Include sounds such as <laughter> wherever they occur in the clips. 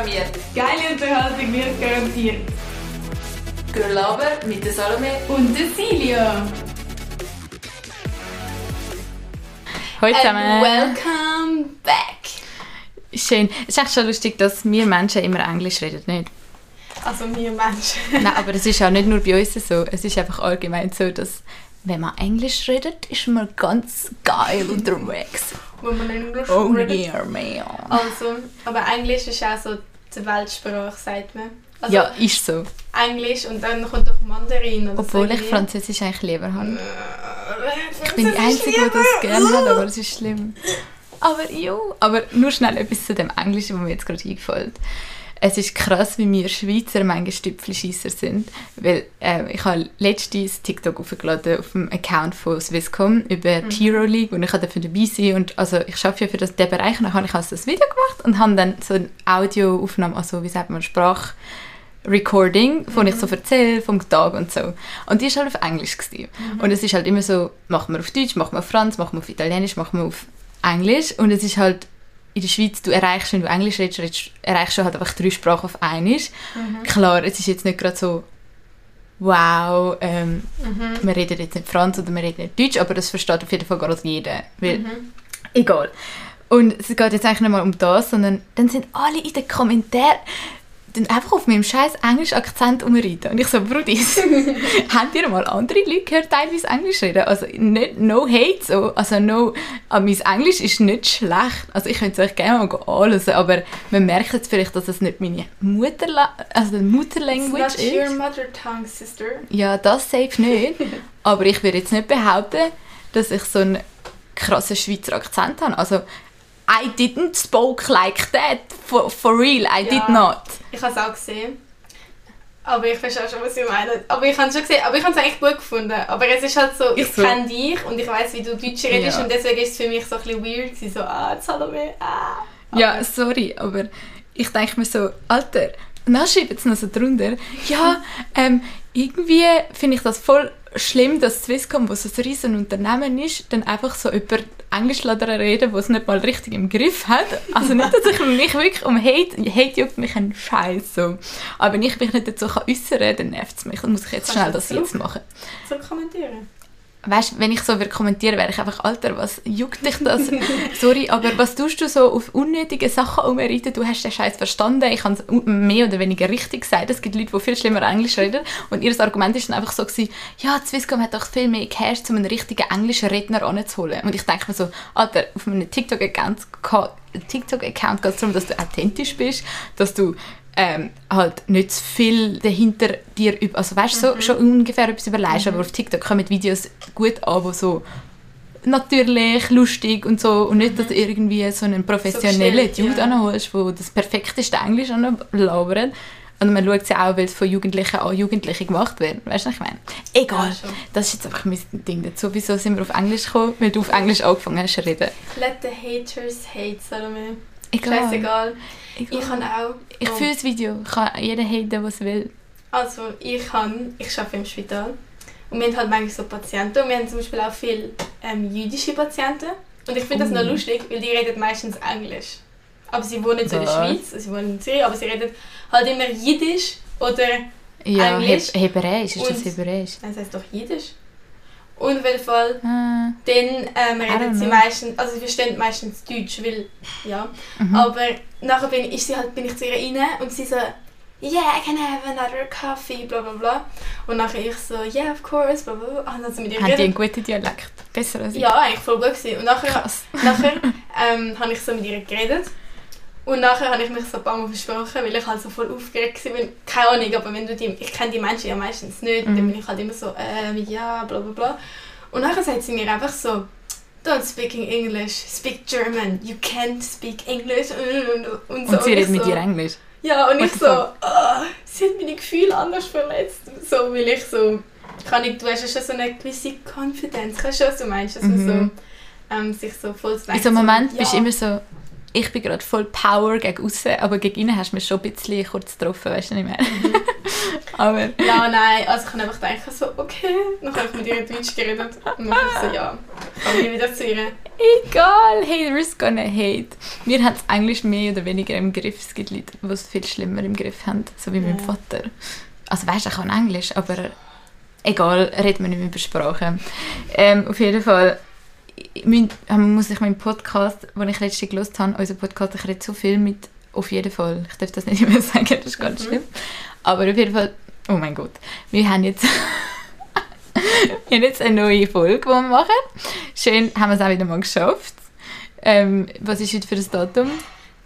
programmiert. Geile Unterhaltung wird garantiert. Gelaber mit der Salome Und der Silja. Hallo And zusammen. welcome back. Schön. Es ist echt schon lustig, dass wir Menschen immer Englisch reden, nicht? Also wir Menschen. <laughs> Nein, aber es ist auch nicht nur bei uns so. Es ist einfach allgemein so, dass wenn man Englisch redet, ist man ganz geil unterwegs. Wo man Englisch Oh redet. yeah, man. Also, aber Englisch ist auch so die Weltsprache, sagt man. Also ja, ist so. Englisch und dann kommt doch Mandarin oder Obwohl so ich. Französisch eigentlich lieber habe. Äh, Ich bin die Einzige, die das gerne hat, aber es ist schlimm. <laughs> Aber ja, aber nur schnell etwas zu dem Englischen, was mir jetzt gerade eingefällt. Es ist krass, wie wir Schweizer manchmal Stüpfelscheisser sind. Weil äh, ich habe letztens TikTok aufgeladen auf dem Account von Swisscom über die Hero League und ich habe dafür dabei sein und also ich arbeite ja für das, den Bereich und dann habe ich also das Video gemacht und habe dann so eine Audioaufnahme, also wie sagt man, Sprach... Recording, von ich so erzähle, vom Tag und so. Und die war halt auf Englisch. Gewesen. Und es ist halt immer so, machen wir auf Deutsch, machen wir auf Franz, machen wir auf Italienisch, machen wir auf Englisch. Und es ist halt in der Schweiz, du erreichst, wenn du Englisch redest, redest erreichst du halt einfach drei Sprachen auf einmal. Klar, es ist jetzt nicht gerade so, wow, ähm, wir reden jetzt nicht Franz oder wir reden nicht Deutsch, aber das versteht auf jeden Fall gerade jeder. Weil, Egal. Und es geht jetzt eigentlich nicht mal um das, sondern dann sind alle in den Kommentaren dann einfach auf meinem scheiß englischen Akzent umreiten. Und ich so, Brudis, <laughs> habt ihr mal andere Leute gehört, teilweise Englisch reden? Also nicht, no hate, so. also no, aber mein Englisch ist nicht schlecht. Also ich könnte es euch gerne mal anhören, aber man merkt jetzt vielleicht, dass es nicht meine Mutterla also It's Mutterlanguage not your ist. mother tongue, sister. Ja, das safe nicht. <laughs> aber ich würde jetzt nicht behaupten, dass ich so einen krassen Schweizer Akzent habe. Also, I didn't spoke like that. For, for real, I did Ja. not. Ich habe es auch gesehen. Aber ich verstehe schon, was sie meinen. Aber ich habe es schon gesehen, aber ich habe es eigentlich gut gefunden. Aber es ist halt so, ich, Ich so. kenne dich und ich weiß, wie du Deutsch redest Ja. und deswegen ist es für mich so ein bisschen weird. gewesen, So, ah, Salome, ah. Ja, sorry, aber ich denke mir so, Alter, und dann schreiben sie noch so drunter, ja, ähm, irgendwie finde ich das voll schlimm, dass Swisscom, was ein riesen Unternehmen ist, dann einfach so über Englischlader reden, was es nicht mal richtig im Griff hat. Also nicht, dass ich mich wirklich um Hate, Hate juckt mich ein Scheiß so. Aber wenn ich mich nicht dazu kann äußern, dann nervt es mich. Dann muss ich jetzt Kannst schnell das jetzt machen. So kommentieren. Weißt, wenn ich so würde kommentieren, wäre ich einfach, Alter, was juckt dich das? <laughs> Sorry, aber was tust du so auf unnötige Sachen umreiten? Du hast den Scheiß verstanden. Ich habe es mehr oder weniger richtig gesagt. Es gibt Leute, die viel schlimmer Englisch reden. Und ihr Argument ist dann einfach so gewesen, ja, Swisscom hat doch viel mehr Cash, um einen richtigen englischen Redner anzuholen. Und ich denke mir so, Alter, auf meinem TikTok-Account TikTok geht es darum, dass du authentisch bist, dass du ähm, halt nicht zu viel dahinter dir, üb- also weißt du, so, schon ungefähr etwas überlegst, aber auf TikTok kommen Videos gut an, die so natürlich, lustig und so und nicht, dass du irgendwie so einen professionellen gestellt, Dude ja. anholst, der das perfekteste Englisch anlabert. Und man schaut ja auch, weil es von Jugendlichen an Jugendliche gemacht wird. Weißt du, was ich meine? Egal. Ja, das ist jetzt einfach mein Ding dazu. Wieso sind wir auf Englisch gekommen? Weil du auf Englisch angefangen hast zu reden. Let the haters hate, Salome. Egal. Scheißegal. Egal. Ich kann auch. Ich oh, fühle das Video. Ich kann jeden haten, was will. Also, ich kann, ich arbeite im Spital. Und wir haben halt manchmal so Patienten. Und wir haben zum Beispiel auch viele ähm, jüdische Patienten. Und ich finde das noch Oh. lustig, weil die reden meistens Englisch. Aber sie wohnen so in der? Schweiz, sie wohnen in Zürich, aber sie reden halt immer Jiddisch oder Ja, Englisch. Heb Hebräisch. Ist das Und- Hebräisch? Nein, das heißt doch Jiddisch. Und auf jeden Fall, Ah. dann ähm, reden sie know. meistens, also sie verstehen meistens Deutsch, weil, ja. Mhm. Aber nachher bin ich, sie halt, bin ich zu ihr rein und sie so, yeah, I can have another coffee, bla bla bla. Und nachher ich so, yeah, of course, bla bla bla. Und dann hat sie mit ihr Haben die einen guten Dialekt? Besser als ich? Ja, eigentlich voll gut gewesen. Und nachher, Krass. nachher ähm, habe ich so mit ihr geredet. Und nachher habe ich mich so ein paar Mal versprochen, weil ich halt so voll aufgeregt war. Keine Ahnung, aber wenn du die, ich kenne die Menschen ja meistens nicht. Mhm. Dann bin ich halt immer so, ähm, ja, bla bla bla. Und nachher sagt sie mir einfach so, don't speak in English, speak German. You can't speak English. Und, und so. Und sie redet mit so, dir Englisch? Ja, und What ich so, ah, sie hat meine Gefühle anders verletzt. So, weil ich so, kann ich, du hast ja schon so eine gewisse Confidence. Kannst du, was du meinst? Dass man Mhm. so, ähm, sich so voll zu In so einem Moment bist du ja, immer so, ich bin gerade voll Power gegen außen, aber gegen innen hast du mich schon ein bisschen kurz getroffen, weißt du nicht mehr. <laughs> aber Ja, nein, also ich habe einfach gedacht, so, okay. Dann habe ich mit ihr Deutsch geredet. Und dann ich so, ja, kann ich wieder zu ihr. egal, haters gonna hate. wir haben es eigentlich mehr oder weniger im Griff. Es gibt Leute, die es viel schlimmer im Griff haben, so wie mein Ja. Vater. Also weißt du, er kann Englisch, aber egal, reden wir nicht mehr über Sprache. Ähm, auf jeden Fall ich- mein, ähm, muss ich meinen Podcast, den ich letztens gelesen habe, unser Podcast, ich rede so viel mit, auf jeden Fall, ich darf das nicht <laughs> mehr sagen, das ist ganz Mhm. schlimm. Aber auf jeden Fall, oh mein Gott, wir haben jetzt, <laughs> wir haben jetzt eine neue Folge, die wir machen. Schön, haben wir es auch wieder mal geschafft. Ähm, was ist heute für ein Datum?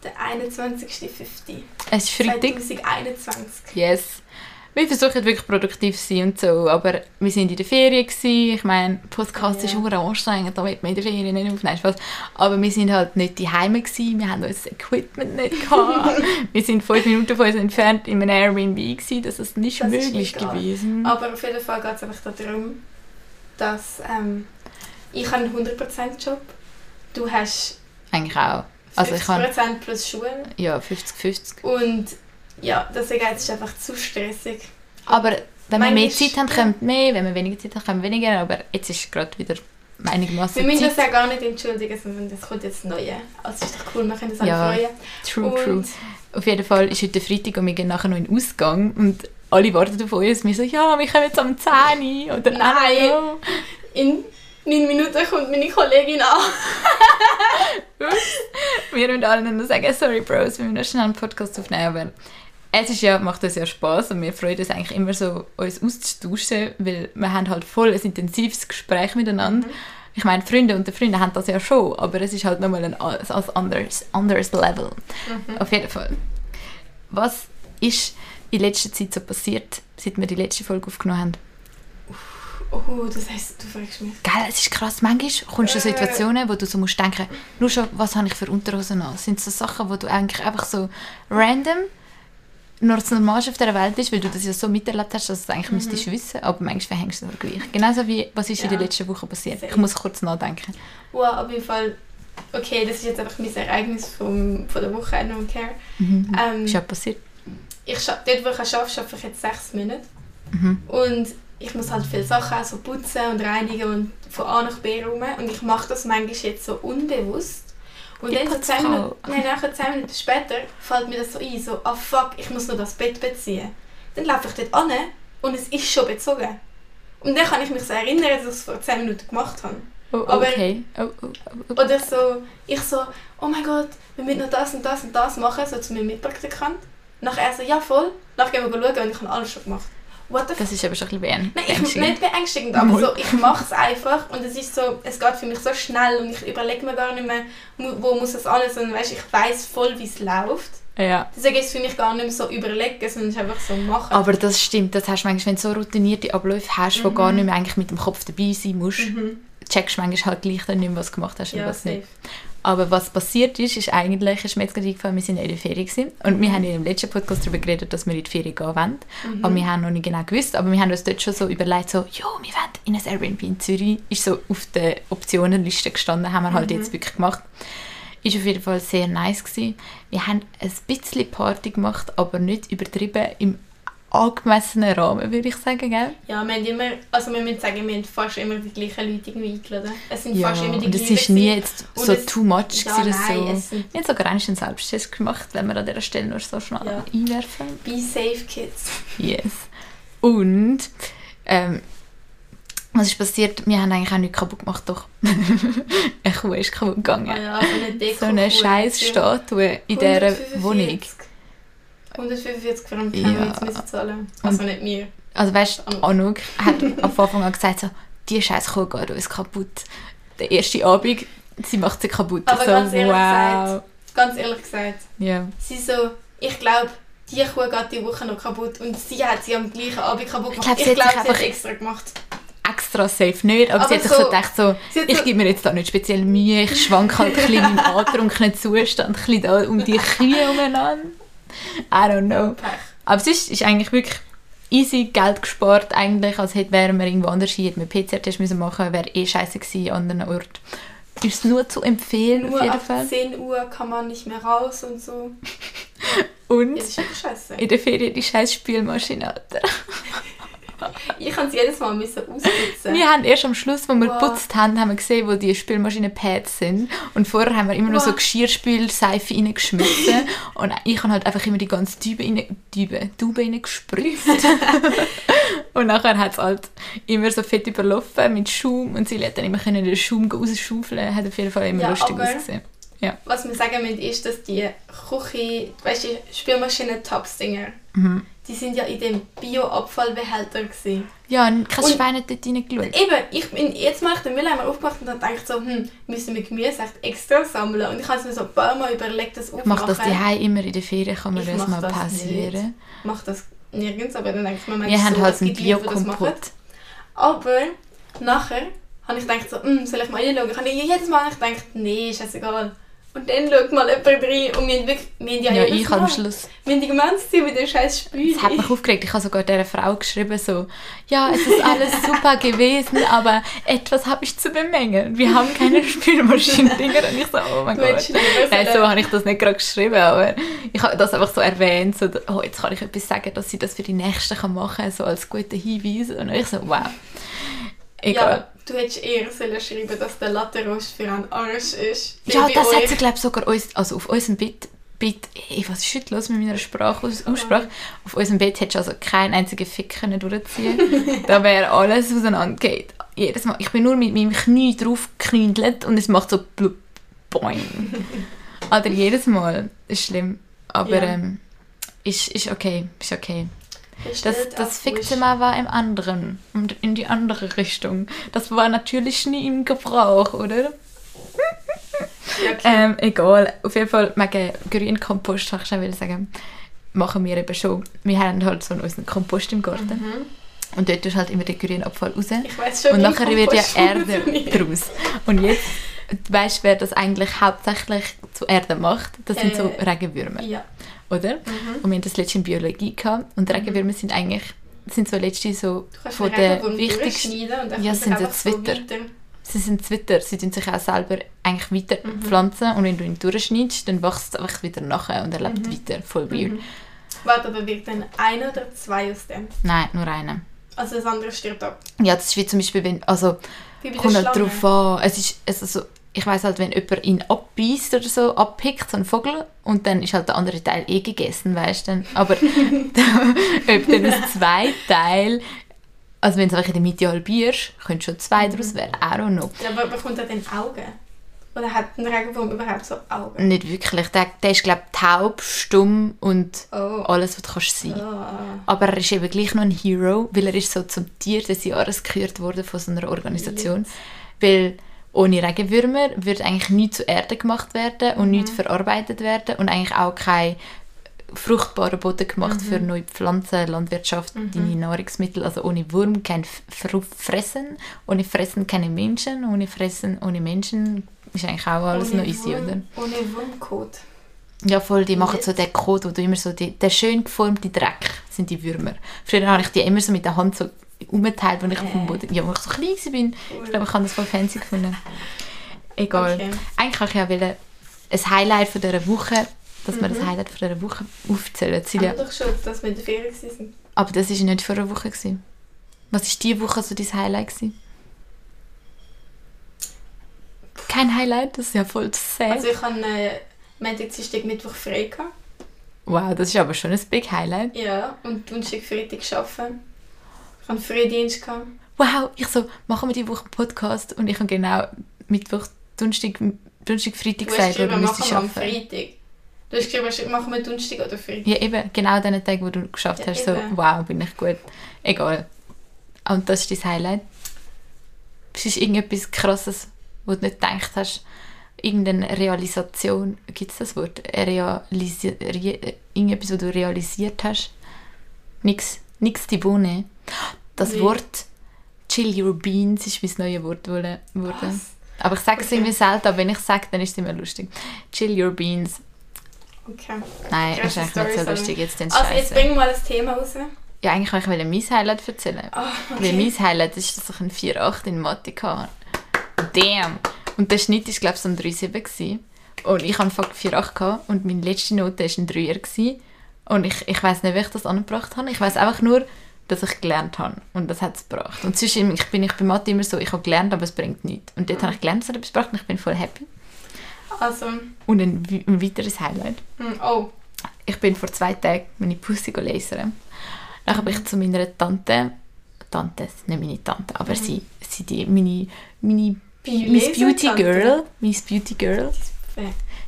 Der 21.05. Es ist Freitag. 2021. Yes. Wir versuchen wirklich produktiv zu sein und so, aber wir sind in der Ferien gewesen. Ich meine, Podcast Ja. ist immer anstrengend, da wird man in der Ferien nicht aufnehmen. Spaß. Aber wir sind halt nicht daheim gewesen, wir haben unser Equipment nicht gehabt. <laughs> wir sind fünf Minuten von uns entfernt in einem Airbnb gewesen, das ist nicht Das ist möglich egal. gewesen. Aber auf jeden Fall geht es einfach darum, dass ähm, ich habe einen 100% Job. Du hast Eigentlich auch. Also ich 50% habe plus Schulen. ja 50-50. Und ja, deswegen ist es einfach zu stressig. Aber wenn wir mehr Zeit haben, kommt mehr, wenn wir weniger Zeit haben, kommt weniger. Aber jetzt ist gerade wieder Wir einigermaßen müssen Zeit. das ja gar nicht entschuldigen, sondern das kommt jetzt Neue. Also ist doch cool, wir können das alle Ja, freuen. True, und true. Auf jeden Fall ist heute Freitag und wir gehen nachher noch in den Ausgang und alle warten auf uns. Wir so, ja, wir kommen jetzt am 10 Uhr oder Nein. in 9 Minuten kommt meine Kollegin an. <laughs> Wir müssen allen noch sagen, sorry Bros, wir müssen noch schnell einen Podcast aufnehmen, aber es ist ja, macht uns ja Spaß und wir freuen uns eigentlich immer so, uns auszutauschen, weil wir haben halt voll ein intensives Gespräch miteinander. Ich meine, Freunde unter Freunden haben das ja schon, aber es ist halt nochmal ein als anderes, anderes Level. Auf jeden Fall. Was ist in letzter Zeit so passiert, seit wir die letzte Folge aufgenommen haben? Oh, das heisst, du fragst mich. Geil, es ist krass. Manchmal kommst du in Äh. Situationen, wo du so musst denken, nur schon, was habe ich für Unterhosen an? Sind so Sachen, wo du eigentlich einfach so random nur das Normalste auf dieser Welt ist, weil du das ja so miterlebt hast, dass du es eigentlich müsstest wissen, aber manchmal verhängst du es gleich. Genauso wie, was ist in Ja. der letzten Woche passiert? Ich muss kurz nachdenken. Wow, auf jeden Fall. Okay, das ist jetzt einfach mein Ereignis vom, von der Woche, I don't care. Mhm. Ähm, Ist ja passiert. ich dort, wo ich arbeite, arbeite ich jetzt sechs Monate. Mhm. Und ich muss halt viele Sachen auch so putzen und reinigen und von A nach B rum. Und ich mache das manchmal jetzt so unbewusst. Und dann so zehn. Minuten, nein, nachher zehn Minuten später fällt mir das so ein, so, ah fuck, ich muss noch das Bett beziehen. Dann laufe ich dort an und es ist schon bezogen. Und dann kann ich mich so erinnern, dass ich es vor zehn Minuten gemacht habe. Oh, aber- okay. Oh, oh, oh, oh. Oder so, ich so, oh mein Gott, wir müssen noch das und das und das machen, so zu meinem Mitpraktikant. Nachher er so, ja voll. Nachher gehen wir schauen und ich habe alles schon gemacht. What the Das ist aber schon ein bisschen Nein, ich, beängstigend. nicht beängstigend, aber so, ich mache es einfach und es ist so, es geht für mich so schnell und ich überlege mir gar nicht mehr, wo muss das alles, sondern weißt, ich weiß voll, wie es läuft. Ja. Deswegen ist es für mich gar nicht mehr so überlegen, sondern es ist einfach so machen. Aber das stimmt, das hast du manchmal, wenn du so routinierte Abläufe hast, wo Mhm. gar nicht mehr eigentlich mit dem Kopf dabei sein musst, mhm. checkst du manchmal halt gleich dann nicht mehr, was du gemacht hast und Ja, was nicht. Aber was passiert ist, ist eigentlich, ist mir jetzt gerade eingefallen, wir sind ja in der Ferien gewesen. und wir haben in dem letzten Podcast darüber geredet, dass wir in die Ferien gehen wollen. Mhm. Aber wir haben noch nicht genau gewusst, aber wir haben uns dort schon so überlegt, so, ja, wir wollen in ein Airbnb in Zürich, ist so auf der Optionenliste gestanden, haben wir halt Mhm. jetzt wirklich gemacht. Ist auf jeden Fall sehr nice gewesen. Wir haben ein bisschen Party gemacht, aber nicht übertrieben im angemessenen Rahmen, würde ich sagen, gell? Ja, wir haben immer, also wir müssen sagen, wir haben fast immer die gleichen Leute irgendwie eingeladen. Es sind Ja, fast immer die und es gleichen ist nie jetzt so es- too much Ja, gewesen, nein, oder es so. sind Wir haben sogar einen Selbsttest gemacht, wenn wir an dieser Stelle nur so schnell Ja. einwerfen. Be safe, Kids. Yes. Und ähm, was ist passiert? Wir haben eigentlich auch nichts kaputt gemacht, doch. <laughs> eine Kuh ist kaputt gegangen. Ah ja, so eine so eine scheiß Statue in dieser 145. Wohnung. 145 Franken Ja. haben wir jetzt müssen zahlen. Also nicht mir. Also weißt du. Anouk hat am Anfang an gesagt, so, die scheiß Kuh geht uns kaputt. Der erste Abend, sie macht sie kaputt. Aber so, ganz ehrlich wow. gesagt, ganz ehrlich gesagt, Ja. sie so, ich glaube, die Kuh geht die Woche noch kaputt und sie hat sie am gleichen Abend kaputt Ich gemacht. glaub, sie hat glaub, sie einfach- hat extra gemacht. Extra safe nicht, aber, sie Aber hat sich so so- gedacht, so, Sie ich so, gebe mir jetzt da nicht speziell Mühe, ich schwank halt ein bisschen im <laughs> antrunkenen Zustand, ein bisschen da um die Kühe umeinander. <laughs> I don't know. Aber sonst ist eigentlich wirklich easy Geld gespart eigentlich, als hätte wären wir irgendwo anders hier, wir PCR-Test müssen machen, wäre eh scheiße gewesen an anderen Ort. Ist es nur zu empfehlen Nur auf jeden ab Fall. 10 Uhr kann man nicht mehr raus und so. <laughs> Und Ja, das ist scheiße. in der Ferien die scheiß Spülmaschine, Alter. <laughs> Ich kann es jedes Mal müssen ausputzen. Wir haben erst am Schluss, wo wir Wow. geputzt haben, haben wir gesehen, wo die Spülmaschinen-Pads sind. Und vorher haben wir immer noch so Wow. Geschirrspülseife reingeschmissen. <laughs> Und ich habe halt einfach immer die ganze Tübe rein, Tübe, Tube reingespritzt. <laughs> und nachher hat es halt immer so fett überlaufen mit Schaum. Und sie hat dann immer können den Schaum rausschaufeln. Hat auf jeden Fall immer Ja, lustig ausgesehen. Was wir sagen müssen, ist, dass die Küche, weißt du, die Spülmaschinen-Topstinger, Mhm. Die sind ja in dem Bio-Abfallbehälter gewesen. Ja, und kein Schwein hat dort reingeschaut. Eben, ich bin, jetzt mache ich den Mülleimer aufgemacht und dann denke ich so, hm, müssen wir Gemüse echt extra sammeln? Und ich habe mir so ein paar Mal überlegt, das aufmachen. mache das daheim immer in der Ferien, kann man Ich das mal das pausieren. Ich mache das nirgends, aber dann denke ich mir, Wir manchmal haben so, halt es einen die. Biokompott. Aber nachher habe ich gedacht, so, hm, soll ich mal reinschauen? Ich habe jedes Mal gedacht, nee, ist scheißegal. Und dann schaut mal jemand rein und wir haben wirklich, wir haben ja, Ja, ich am Schluss. Wir haben die ganze Zeit mit dem scheiß Spül. Das hat mich aufgeregt. Ich habe sogar dieser Frau geschrieben, so, ja, es ist alles <laughs> super gewesen, aber etwas habe ich zu bemängeln. Wir haben keine <laughs> Spülmaschinen-Dinger. Und ich so, oh mein Du Gott. Nein, so habe ich das nicht gerade geschrieben, aber ich habe das einfach so erwähnt, so, oh, jetzt kann ich etwas sagen, dass sie das für die Nächsten kann machen kann, so als guten Hinweis. Und ich so, wow. Egal. Ja, du hättest eher sollen schreiben, dass der Latterost für einen Arsch ist. Ja, das hat euch- sie, glaube ich, sogar uns, also auf unserem Bett, Bett ey, was ist heute los mit meiner Sprache, Aussprache? Auf unserem Bett hättest du also keinen einzigen Fick können durchziehen Da wäre alles auseinandergeht. Jedes Mal. Ich bin nur mit meinem Knie drauf geknündelt und es macht so blub, boing. Alter, jedes Mal. Ist schlimm. Aber Ja. ähm, ist, ist okay. Ist okay. Das, das Fickzimmer war im anderen. Und in die andere Richtung. Das war natürlich nie im Gebrauch, oder? Ja, okay. Ähm, egal. Auf jeden Fall, wegen Grünkompost, ich schon sagen, machen wir eben schon. Wir haben halt so unseren Kompost im Garten. Mhm. Und dort tust du halt immer den Grünabfall raus. Ich weiß schon, Und nachher wird ja Kompost Erde draus. Und jetzt, weißt du, wer das eigentlich hauptsächlich zu Erde macht? Das sind so Äh, Regenwürmer, Ja. Oder? Mhm. Und wir hatten das letzte in Biologie gehabt. Und Regenwürmer sind eigentlich sind so letzte so von den wichtigsten Ja, sind so Zwitter. Sie sind Zwitter, sie tun sich auch selber eigentlich weiter Mhm. pflanzen und wenn du ihn durchschneidest, dann wächst es einfach wieder nachher und er lebt Mhm. weiter. Voll weird. Mhm. Warte, aber wird dann ein oder zwei aus dem? Nein, nur einer. Also das andere stirbt ab. Ja, das ist wie zum Beispiel, wenn, also Wie bei kommt halt drauf an, es ist, es ist so, ich weiß halt, wenn jemand ihn abbeißt oder so, abpickt, so ein Vogel, und dann ist halt der andere Teil eh gegessen, weißt du, dann. aber <laughs> ob dann aus zwei Teilen, also wenn du es in der Mitte halbierst, könnte schon zwei Mhm. daraus werden, I don't know. Ja, aber bekommt er denn Augen? Oder hat ein Regenwurm überhaupt so Augen? Nicht wirklich, der, der ist glaube ich taub, stumm und Oh. alles, was du kannst sein. oh. Aber er ist eben gleich noch ein Hero, weil er ist so zum Tier des Jahres gekürt worden von so einer Organisation. Weil ohne Regenwürmer würde eigentlich nichts zur Erde gemacht werden und nichts verarbeitet werden und eigentlich auch kein fruchtbarer Boden gemacht für neue Pflanzen, Landwirtschaft, deine Nahrungsmittel. Also ohne Wurm kein F- Fr- Fressen, ohne Fressen keine Menschen, ohne Fressen ohne Menschen ist eigentlich auch alles Ohne noch easy, Wurm- oder? Ohne Wurmkot. Ja, voll, die machen Jetzt. so den Code, wo du immer so, die, der schön geformte Dreck sind die Würmer. Früher habe ich die immer so mit der Hand so umgeteilt, wenn ich auf dem Äh. Boden, ja, als ich so klein war. Ich glaube, ich habe das voll fancy gefunden. Egal. Okay. Eigentlich wollte ich ja wollen, ein Highlight von dieser Woche, dass wir Mhm. das Highlight von dieser Woche aufzählen. Silja. wir doch schon, dass wir in der Ferien waren. Aber das war nicht vor einer Woche. Gewesen. Was war diese Woche so dein Highlight? Gewesen? Kein Highlight? Das ist ja voll sad. Also ich hatte äh, Montag, Dienstag, Mittwoch frei. Gehabt. wow, das ist aber schon ein big Highlight. Ja, und Donnerstag, Freitag arbeiten. Ich hatte Frühdienst. Gehabt. wow, ich so, machen wir die Woche einen Podcast und ich habe genau Mittwoch, Donnerstag, Donnerstag, Freitag gesagt, wo du machen müsstest wir am arbeiten. Freitag. Du hast geschrieben, machen wir Donnerstag oder Freitag. Ja, eben, genau den Tag, wo du geschafft Ja, hast, so, eben. wow, bin ich gut. Egal. Und das ist dein Highlight. Es ist irgendetwas Krasses, wo du nicht gedacht hast, irgendeine Realisation, gibt es das Wort? Realisi re irgendetwas, was du realisiert hast? Nix, nix die Bohne. Das Nee. Wort Chill Your Beans ist mein neues Wort geworden. Was? Aber ich sage es Okay. irgendwie selten, aber wenn ich es sage, dann ist es immer lustig. Chill Your Beans. Okay. Nein, ist eigentlich nicht so Storys, lustig. Jetzt den Also jetzt Scheiße. bringen wir mal das Thema raus. Ja, eigentlich wollte ich mein Highlight erzählen. Ah, Weil mein Highlight ist, dass ich ein 4,8 in Mathe hatte. Damn! Und der Schnitt war, glaube ich, so ein 3,7. gewesen. Und ich hatte fuck 4,8 gehabt und meine letzte Note war ein 3er. Und ich, ich weiß nicht, wie ich das angebracht habe. Ich weiß einfach nur, dass ich gelernt habe. Und das hat es gebracht. Und sonst ich bin ich bei Mathe immer so, ich habe gelernt, aber es bringt nichts. Und dort habe ich gelernt, es hat etwas gebracht und ich bin voll happy. Also, Und ein, ein weiteres Highlight. hm, oh. Ich bin vor zwei Tagen meine Pussy lasern. Dann habe ich zu meiner Tante, Tante, nicht meine Tante, aber sie, sie die, meine, meine Miss Beauty? Girl, Miss Beauty Girl.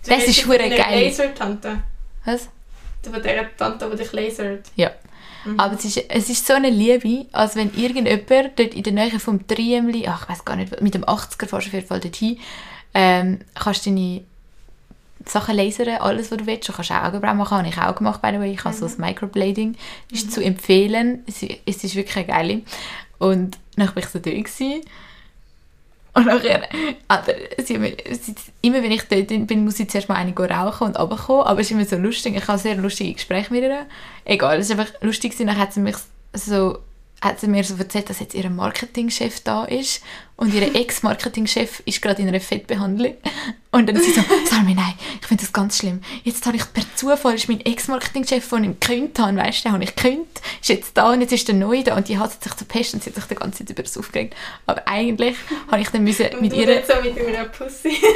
Das ist hure geil. Lasertante. Was? Von der Tante, die dich lasert. Ja. Mhm. Aber es ist, es ist so eine Liebe, als wenn irgendjemand dort in der Nähe vom Triemli, ach, ich weiß gar nicht, mit dem 80er fährst du auf jeden Fall dorthin, ähm, kannst deine Sachen lasern, alles, was du willst. Du kannst auch Augenbrauen machen, habe ich auch gemacht, by the way. Ich habe so das Microblading. Ist zu empfehlen. Es, es ist wirklich geile. Und dann war ich so. Gewesen. Und nachher, aber sie, sie, immer wenn ich dort bin, muss ich zuerst mal eine rauchen und runterkommen. Aber es ist immer so lustig. Ich habe sehr lustige Gespräche mit ihr. Egal, es ist einfach lustig. Dann hat sie mich so hat sie mir so erzählt, dass jetzt ihr Marketingchef da ist und ihr Ex-Marketingchef ist gerade in einer Fettbehandlung und dann ist sie so, sag mir nein, ich finde das ganz schlimm. Jetzt habe ich per Zufall ist mein Ex-Marketingchef, den ich gekündigt habe, weißt du, den habe ich gekündigt, ist jetzt da und jetzt ist der Neue da und die hat sich zur Pest und sie hat sich die ganze Zeit über das aufgeregt. Aber eigentlich habe ich dann müssen Und mit ihr... so mit deiner Pussy. <laughs>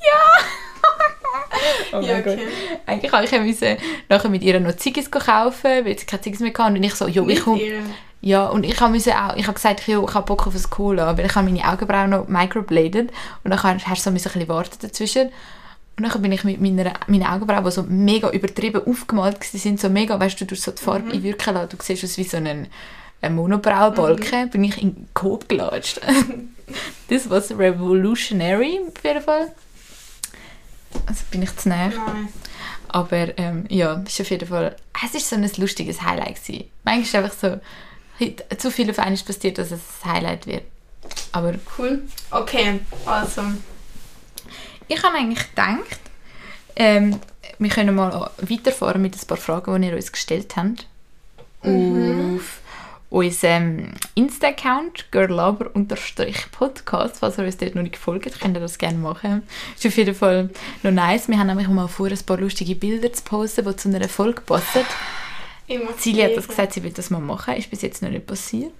<laughs> <laughs> Oh ja, okay. Eigentlich habe ich ja müssen nachher mit ihr noch Ziggis kaufen, weil sie keine Ziggis mehr hatte. Und ich so, jo, ich komme... Ja, und ich habe auch, ich habe gesagt, jo, ich habe Bock auf ein Cola, weil ich habe meine Augenbrauen noch microbladed und dann hast du so ein bisschen warten dazwischen. Und dann bin ich mit meiner, meinen Augenbrauen, die so mega übertrieben aufgemalt waren, sind so mega, weißt du, du so die Farbe einwirken lassen, du siehst aus wie so ein, ein Monobraubalken, bin ich in den Coop gelatscht. <laughs> das was revolutionary, auf jeden Fall. Also bin ich zu näher. Nein. Aber ähm, ja, es ist auf jeden Fall, es ist so ein lustiges Highlight gewesen. Manchmal ist es einfach so, zu viel auf einmal passiert, dass es ein Highlight wird. Aber Cool. Okay, also. ich habe eigentlich gedacht, ähm, wir können mal weiterfahren mit ein paar Fragen, die ihr uns gestellt habt. Auf unserem Insta-Account girllaber-podcast, falls ihr uns dort noch nicht gefolgt könnt ihr das gerne machen. Ist auf jeden Fall noch nice. Wir haben nämlich mal vor, ein paar lustige Bilder zu posten, die zu einer Folge passen. Silja hat das gesagt, sie will das mal machen. Ist bis jetzt noch nicht passiert.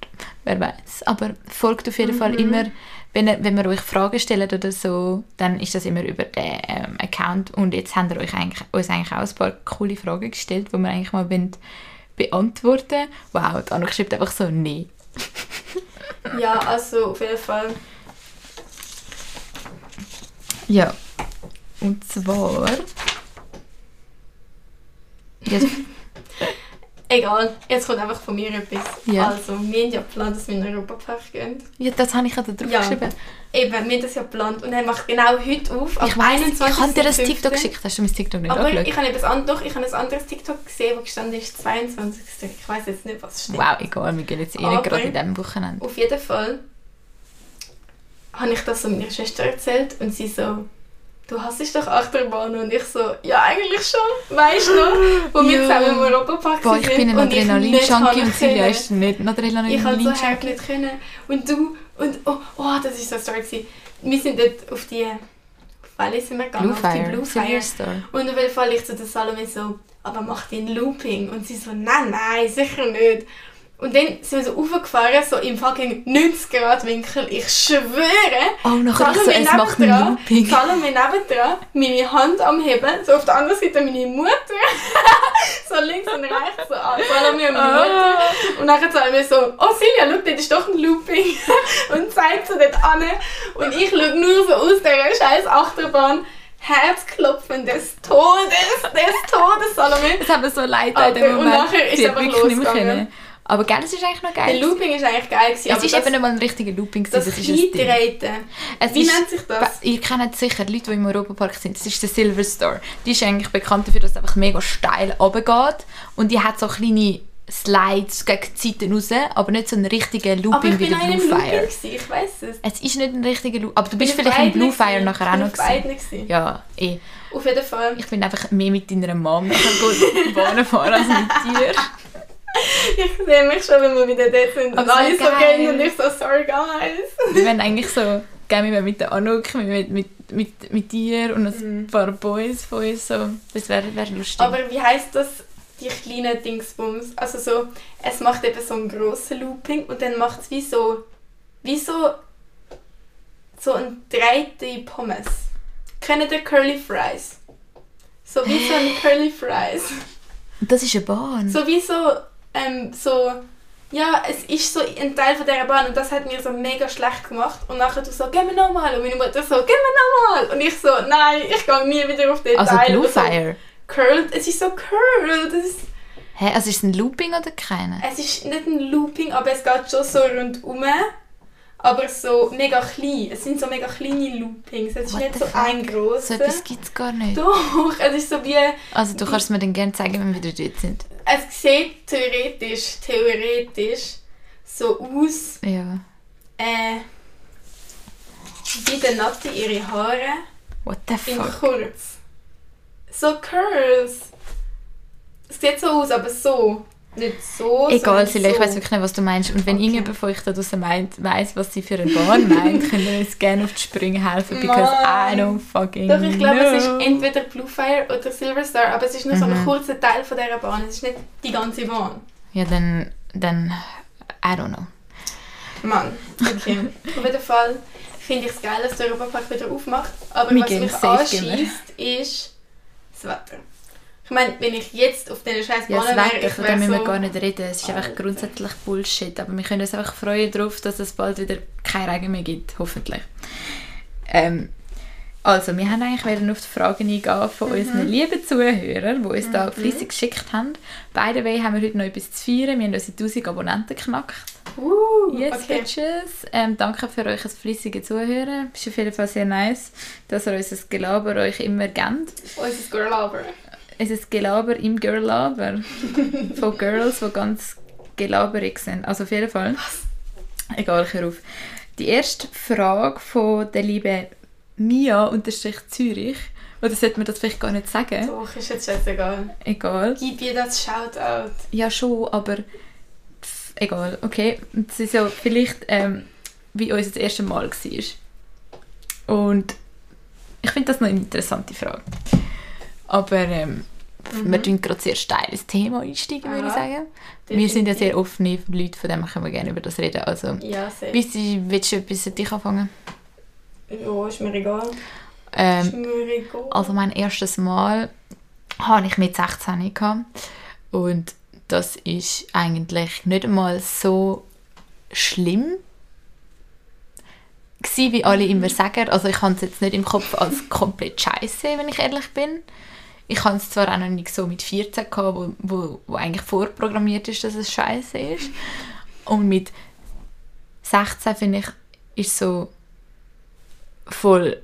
Wer weiß. Aber folgt auf jeden Fall immer, wenn, ihr- wenn wir euch Fragen stellen oder so, dann ist das immer über den ähm, Account. Und jetzt haben wir euch eigentlich, uns eigentlich auch ein paar coole Fragen gestellt, die wir eigentlich mal wollen beantworten Wow, die Anna schreibt einfach so, nee. <laughs> Ja, also auf jeden Fall. Ja. Und zwar... Jetzt, <laughs> Egal, jetzt kommt einfach von mir etwas. Ja. Also, wir haben ja geplant, dass wir in Europapark gehen. ja, das habe ich ja da drauf Ja. geschrieben. Eben, wir haben das ja geplant und er macht genau heute auf. Ich weiß, ich habe dir das 21.05.. TikTok geschickt. Hast du mein TikTok nicht Aber ich habe etwas an- doch, ich habe ein anderes TikTok gesehen, wo gestanden ist 22. Ich weiß jetzt nicht, was steht. Wow, egal, wir gehen jetzt eh nicht gerade in diesem Wochenende. Auf jeden Fall habe ich das so meiner Schwester erzählt und sie so, du hasst doch Achterbahn und ich so, ja eigentlich schon, weißt du noch, wo wir zusammen im Europapark Boah, ich sind bin ein Adrenalin-Junkie und Silja ist nicht ein Ich kann so Adrenalin-Junkie. nicht können. Und du, und oh, oh das ist so stark. Wir sind dort auf die, auf welche sind wir gegangen? Auf die Bluefire, Blue Fire. Star. Und auf jeden Fall ich zu der Salome so, aber mach den Looping. Und sie so, nein, nein, sicher nicht. Und dann sind wir so aufgefahren, so im fucking 90 Grad Winkel. Ich schwöre, Oh, nachher ich so, es macht ein Looping. Salome nebendran, meine Hand am Heben, so auf der anderen Seite meine Mutter, <laughs> so links und rechts, so ah, Salome und meine Mutter. Und dann sagen wir so, oh Silja, schau, dort ist doch ein Looping. <laughs> und zeigt so dort an. Und ich schaue nur so aus dieser scheiß Achterbahn. Herzklopfen des Todes, des Todes, Salome. Es hat mir so leid Aber- in dem und Moment. nachher ist es einfach wirklich nicht mehr losgegangen. Aber gell, es ist eigentlich noch Der geil. Looping ist eigentlich geil gewesen, es aber ist das, eben nicht mal ein richtiger Looping, gewesen, das, das, ist ein Wie ist- nennt sich das? Ihr kennt sicher Leute, die im Europapark sind. Das ist der Silver Star. Die ist eigentlich bekannt dafür, dass es einfach mega steil runtergeht. Und die hat so kleine Slides gegen die Seiten raus, aber nicht so einen richtigen Looping ich wie der Blue Looping Fire. gewesen, ich weiß es. Es ist nicht ein richtiger Looping. Aber du bist vielleicht im Blue Fire nachher auch noch gewesen. Ja, eh. Auf jeden Fall. Ich bin einfach mehr mit deiner Mom nachher gut Bahnen fahren als mit dir. <laughs> <laughs> Ich sehe mich schon, wenn wir wieder dort sind. Aber Und alle so gehen und ich so, sorry guys. <laughs> Wir wollen eigentlich so, gehen wir mit der Anouk, mit, mit, mit, mit dir und ein Mhm. paar Boys von uns. So. Das wäre wär lustig. Aber wie heisst das? die kleinen Dingsbums. Also so, es macht eben so einen grossen Looping und dann macht es wie so, wie so, so ein dreite Pommes. Kennt ihr Curly Fries? So wie so ein <gasps> Curly Fries. Das ist eine Bahn. So wie so, ähm, so, ja, es ist so ein Teil von dieser Bahn und das hat mir so mega schlecht gemacht. Und nachher du so, geh mir nochmal. Und meine Mutter so, geh mir nochmal. Und ich so, nein, ich gehe nie wieder auf den also Teil. Blue Aber so Fire. Curled, es ist so curled. Es ist, Hä, also ist es ein Looping oder keine? es ist nicht ein Looping, aber es geht schon so rundum. Aber so mega klein. Es sind so mega kleine Loopings. Es ist What nicht so fuck? ein So grosser. etwas gibt es gar nicht. Doch, es ist so wie... Also du kannst mir dann gerne zeigen, wenn wir wieder dort sind. Es sieht theoretisch, theoretisch so aus, Ja. äh, wie der Nati ihre Haare What the in fuck? kurz. So Curls. Es sieht so aus, aber so. Nicht so, Egal, Silja, ich so. weiß wirklich nicht, was du meinst. Und wenn Okay. irgendjemand von euch da draußen meint, weiss, was sie für eine Bahn meint, könnt ihr uns gerne auf die Sprünge helfen, because I Mann. don't fucking Doch, ich glaube, es ist entweder Bluefire oder Silver Star, aber es ist nur so ein Mhm. kurzer Teil von dieser Bahn. Es ist nicht die ganze Bahn. Ja, dann, dann, I don't know. Mann, okay. <laughs> Auf jeden Fall finde ich es geil, dass der Europapark wieder aufmacht. Aber Wir was mich wir. anschießt, ist das Wetter. Ich meine, wenn ich jetzt auf diesen scheiß Ja, Bahnen das wäre, ich wäre müssen wir gar nicht reden. Es ist einfach grundsätzlich Bullshit. Aber wir können uns einfach freuen darauf, dass es bald wieder kein Regen mehr gibt, hoffentlich. Ähm, also, wir haben eigentlich wieder auf die Fragen eingehen von unseren lieben Zuhörern, die uns da fleissig geschickt haben. By the way, haben wir heute noch etwas zu feiern. Wir haben unsere 1000 Abonnenten geknackt. Uh, Yes, okay. bitches. Ähm, danke für euch fleissige Zuhören. Es ist auf jeden Fall sehr nice, dass ihr unser Gelaber euch immer gebt. Unser Girl aber. Es ist Gelaber im Girlaber. Von Girls, die ganz gelaberig sind. Also auf jeden Fall. Egal, ich auf. Die erste Frage von der lieben Mia unterstrich Zürich. Oder sollte man das vielleicht gar nicht sagen? Doch, ist jetzt scheißegal. Egal. Gib ihr das Shoutout. Ja, schon, aber pff, egal. Okay. Und es ist ja vielleicht, ähm, wie uns das erste Mal war. Und ich finde das noch eine interessante Frage. Aber ähm, wir tun gerade sehr steil ins Thema einsteigen, würde ich sagen. Wir sind ja sehr offene Leute, von dem können wir gerne über das reden. Also, Ja, sehr. willst du, willst du etwas an dich anfangen? Ja, ist mir egal. Ist Ähm, mir egal. also mein erstes Mal hatte ich mit 16 gehabt. und das ist eigentlich nicht einmal so schlimm gsi, wie alle immer sagen. Also ich habe es jetzt nicht im Kopf als komplett scheiße, wenn ich ehrlich bin. Ich hatte es zwar auch noch nicht so mit 14 gehabt, wo, wo, wo eigentlich vorprogrammiert ist, dass es scheiße ist. Und mit 16 finde ich, ist so voll...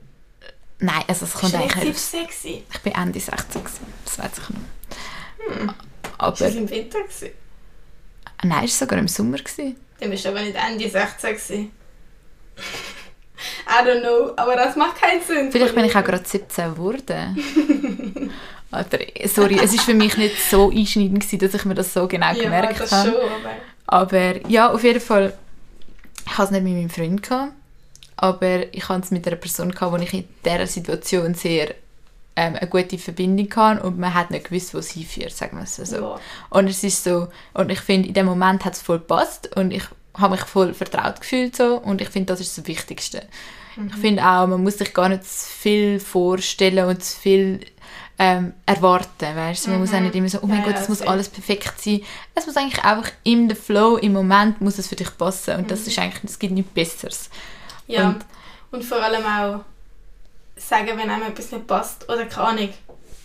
Nein, also es kommt ist eigentlich nicht sexy. ich bin Ende 16, gewesen, das weiß ich noch. Ist Aber das im Winter? Gewesen? nein, es war sogar im Sommer. Gewesen. Dann bist du aber nicht Ende 16 gewesen. <laughs> I don't know, aber das macht keinen Sinn. Vielleicht bin ich auch gerade 17 geworden. <laughs> Alter, sorry, es war für mich nicht so einschneidend, gewesen, dass ich mir das so genau ja, gemerkt das habe. schon, aber... Aber ja, auf jeden Fall, ich hatte es nicht mit meinem Freund, gehabt, aber ich hatte es mit einer Person, gehabt, wo ich in dieser Situation sehr ähm, eine gute Verbindung hatte und man hat nicht gewusst, wo es hinführt, sagen wir es so. Ja. Und es ist so, und ich finde, in dem Moment hat es voll gepasst und ich habe mich voll vertraut gefühlt so und ich finde, das ist das Wichtigste. Ich finde auch, man muss sich gar nicht zu viel vorstellen und zu viel ähm, erwarten, weißt? Man muss auch nicht immer so, oh mein Ja, Gott, ja, das muss safe. alles perfekt sein. Es muss eigentlich einfach im the Flow, im Moment muss es für dich passen und das ist eigentlich, es gibt nichts Besseres. Ja, Und- und, vor allem auch sagen, wenn einem etwas nicht passt. Oder keine Ahnung,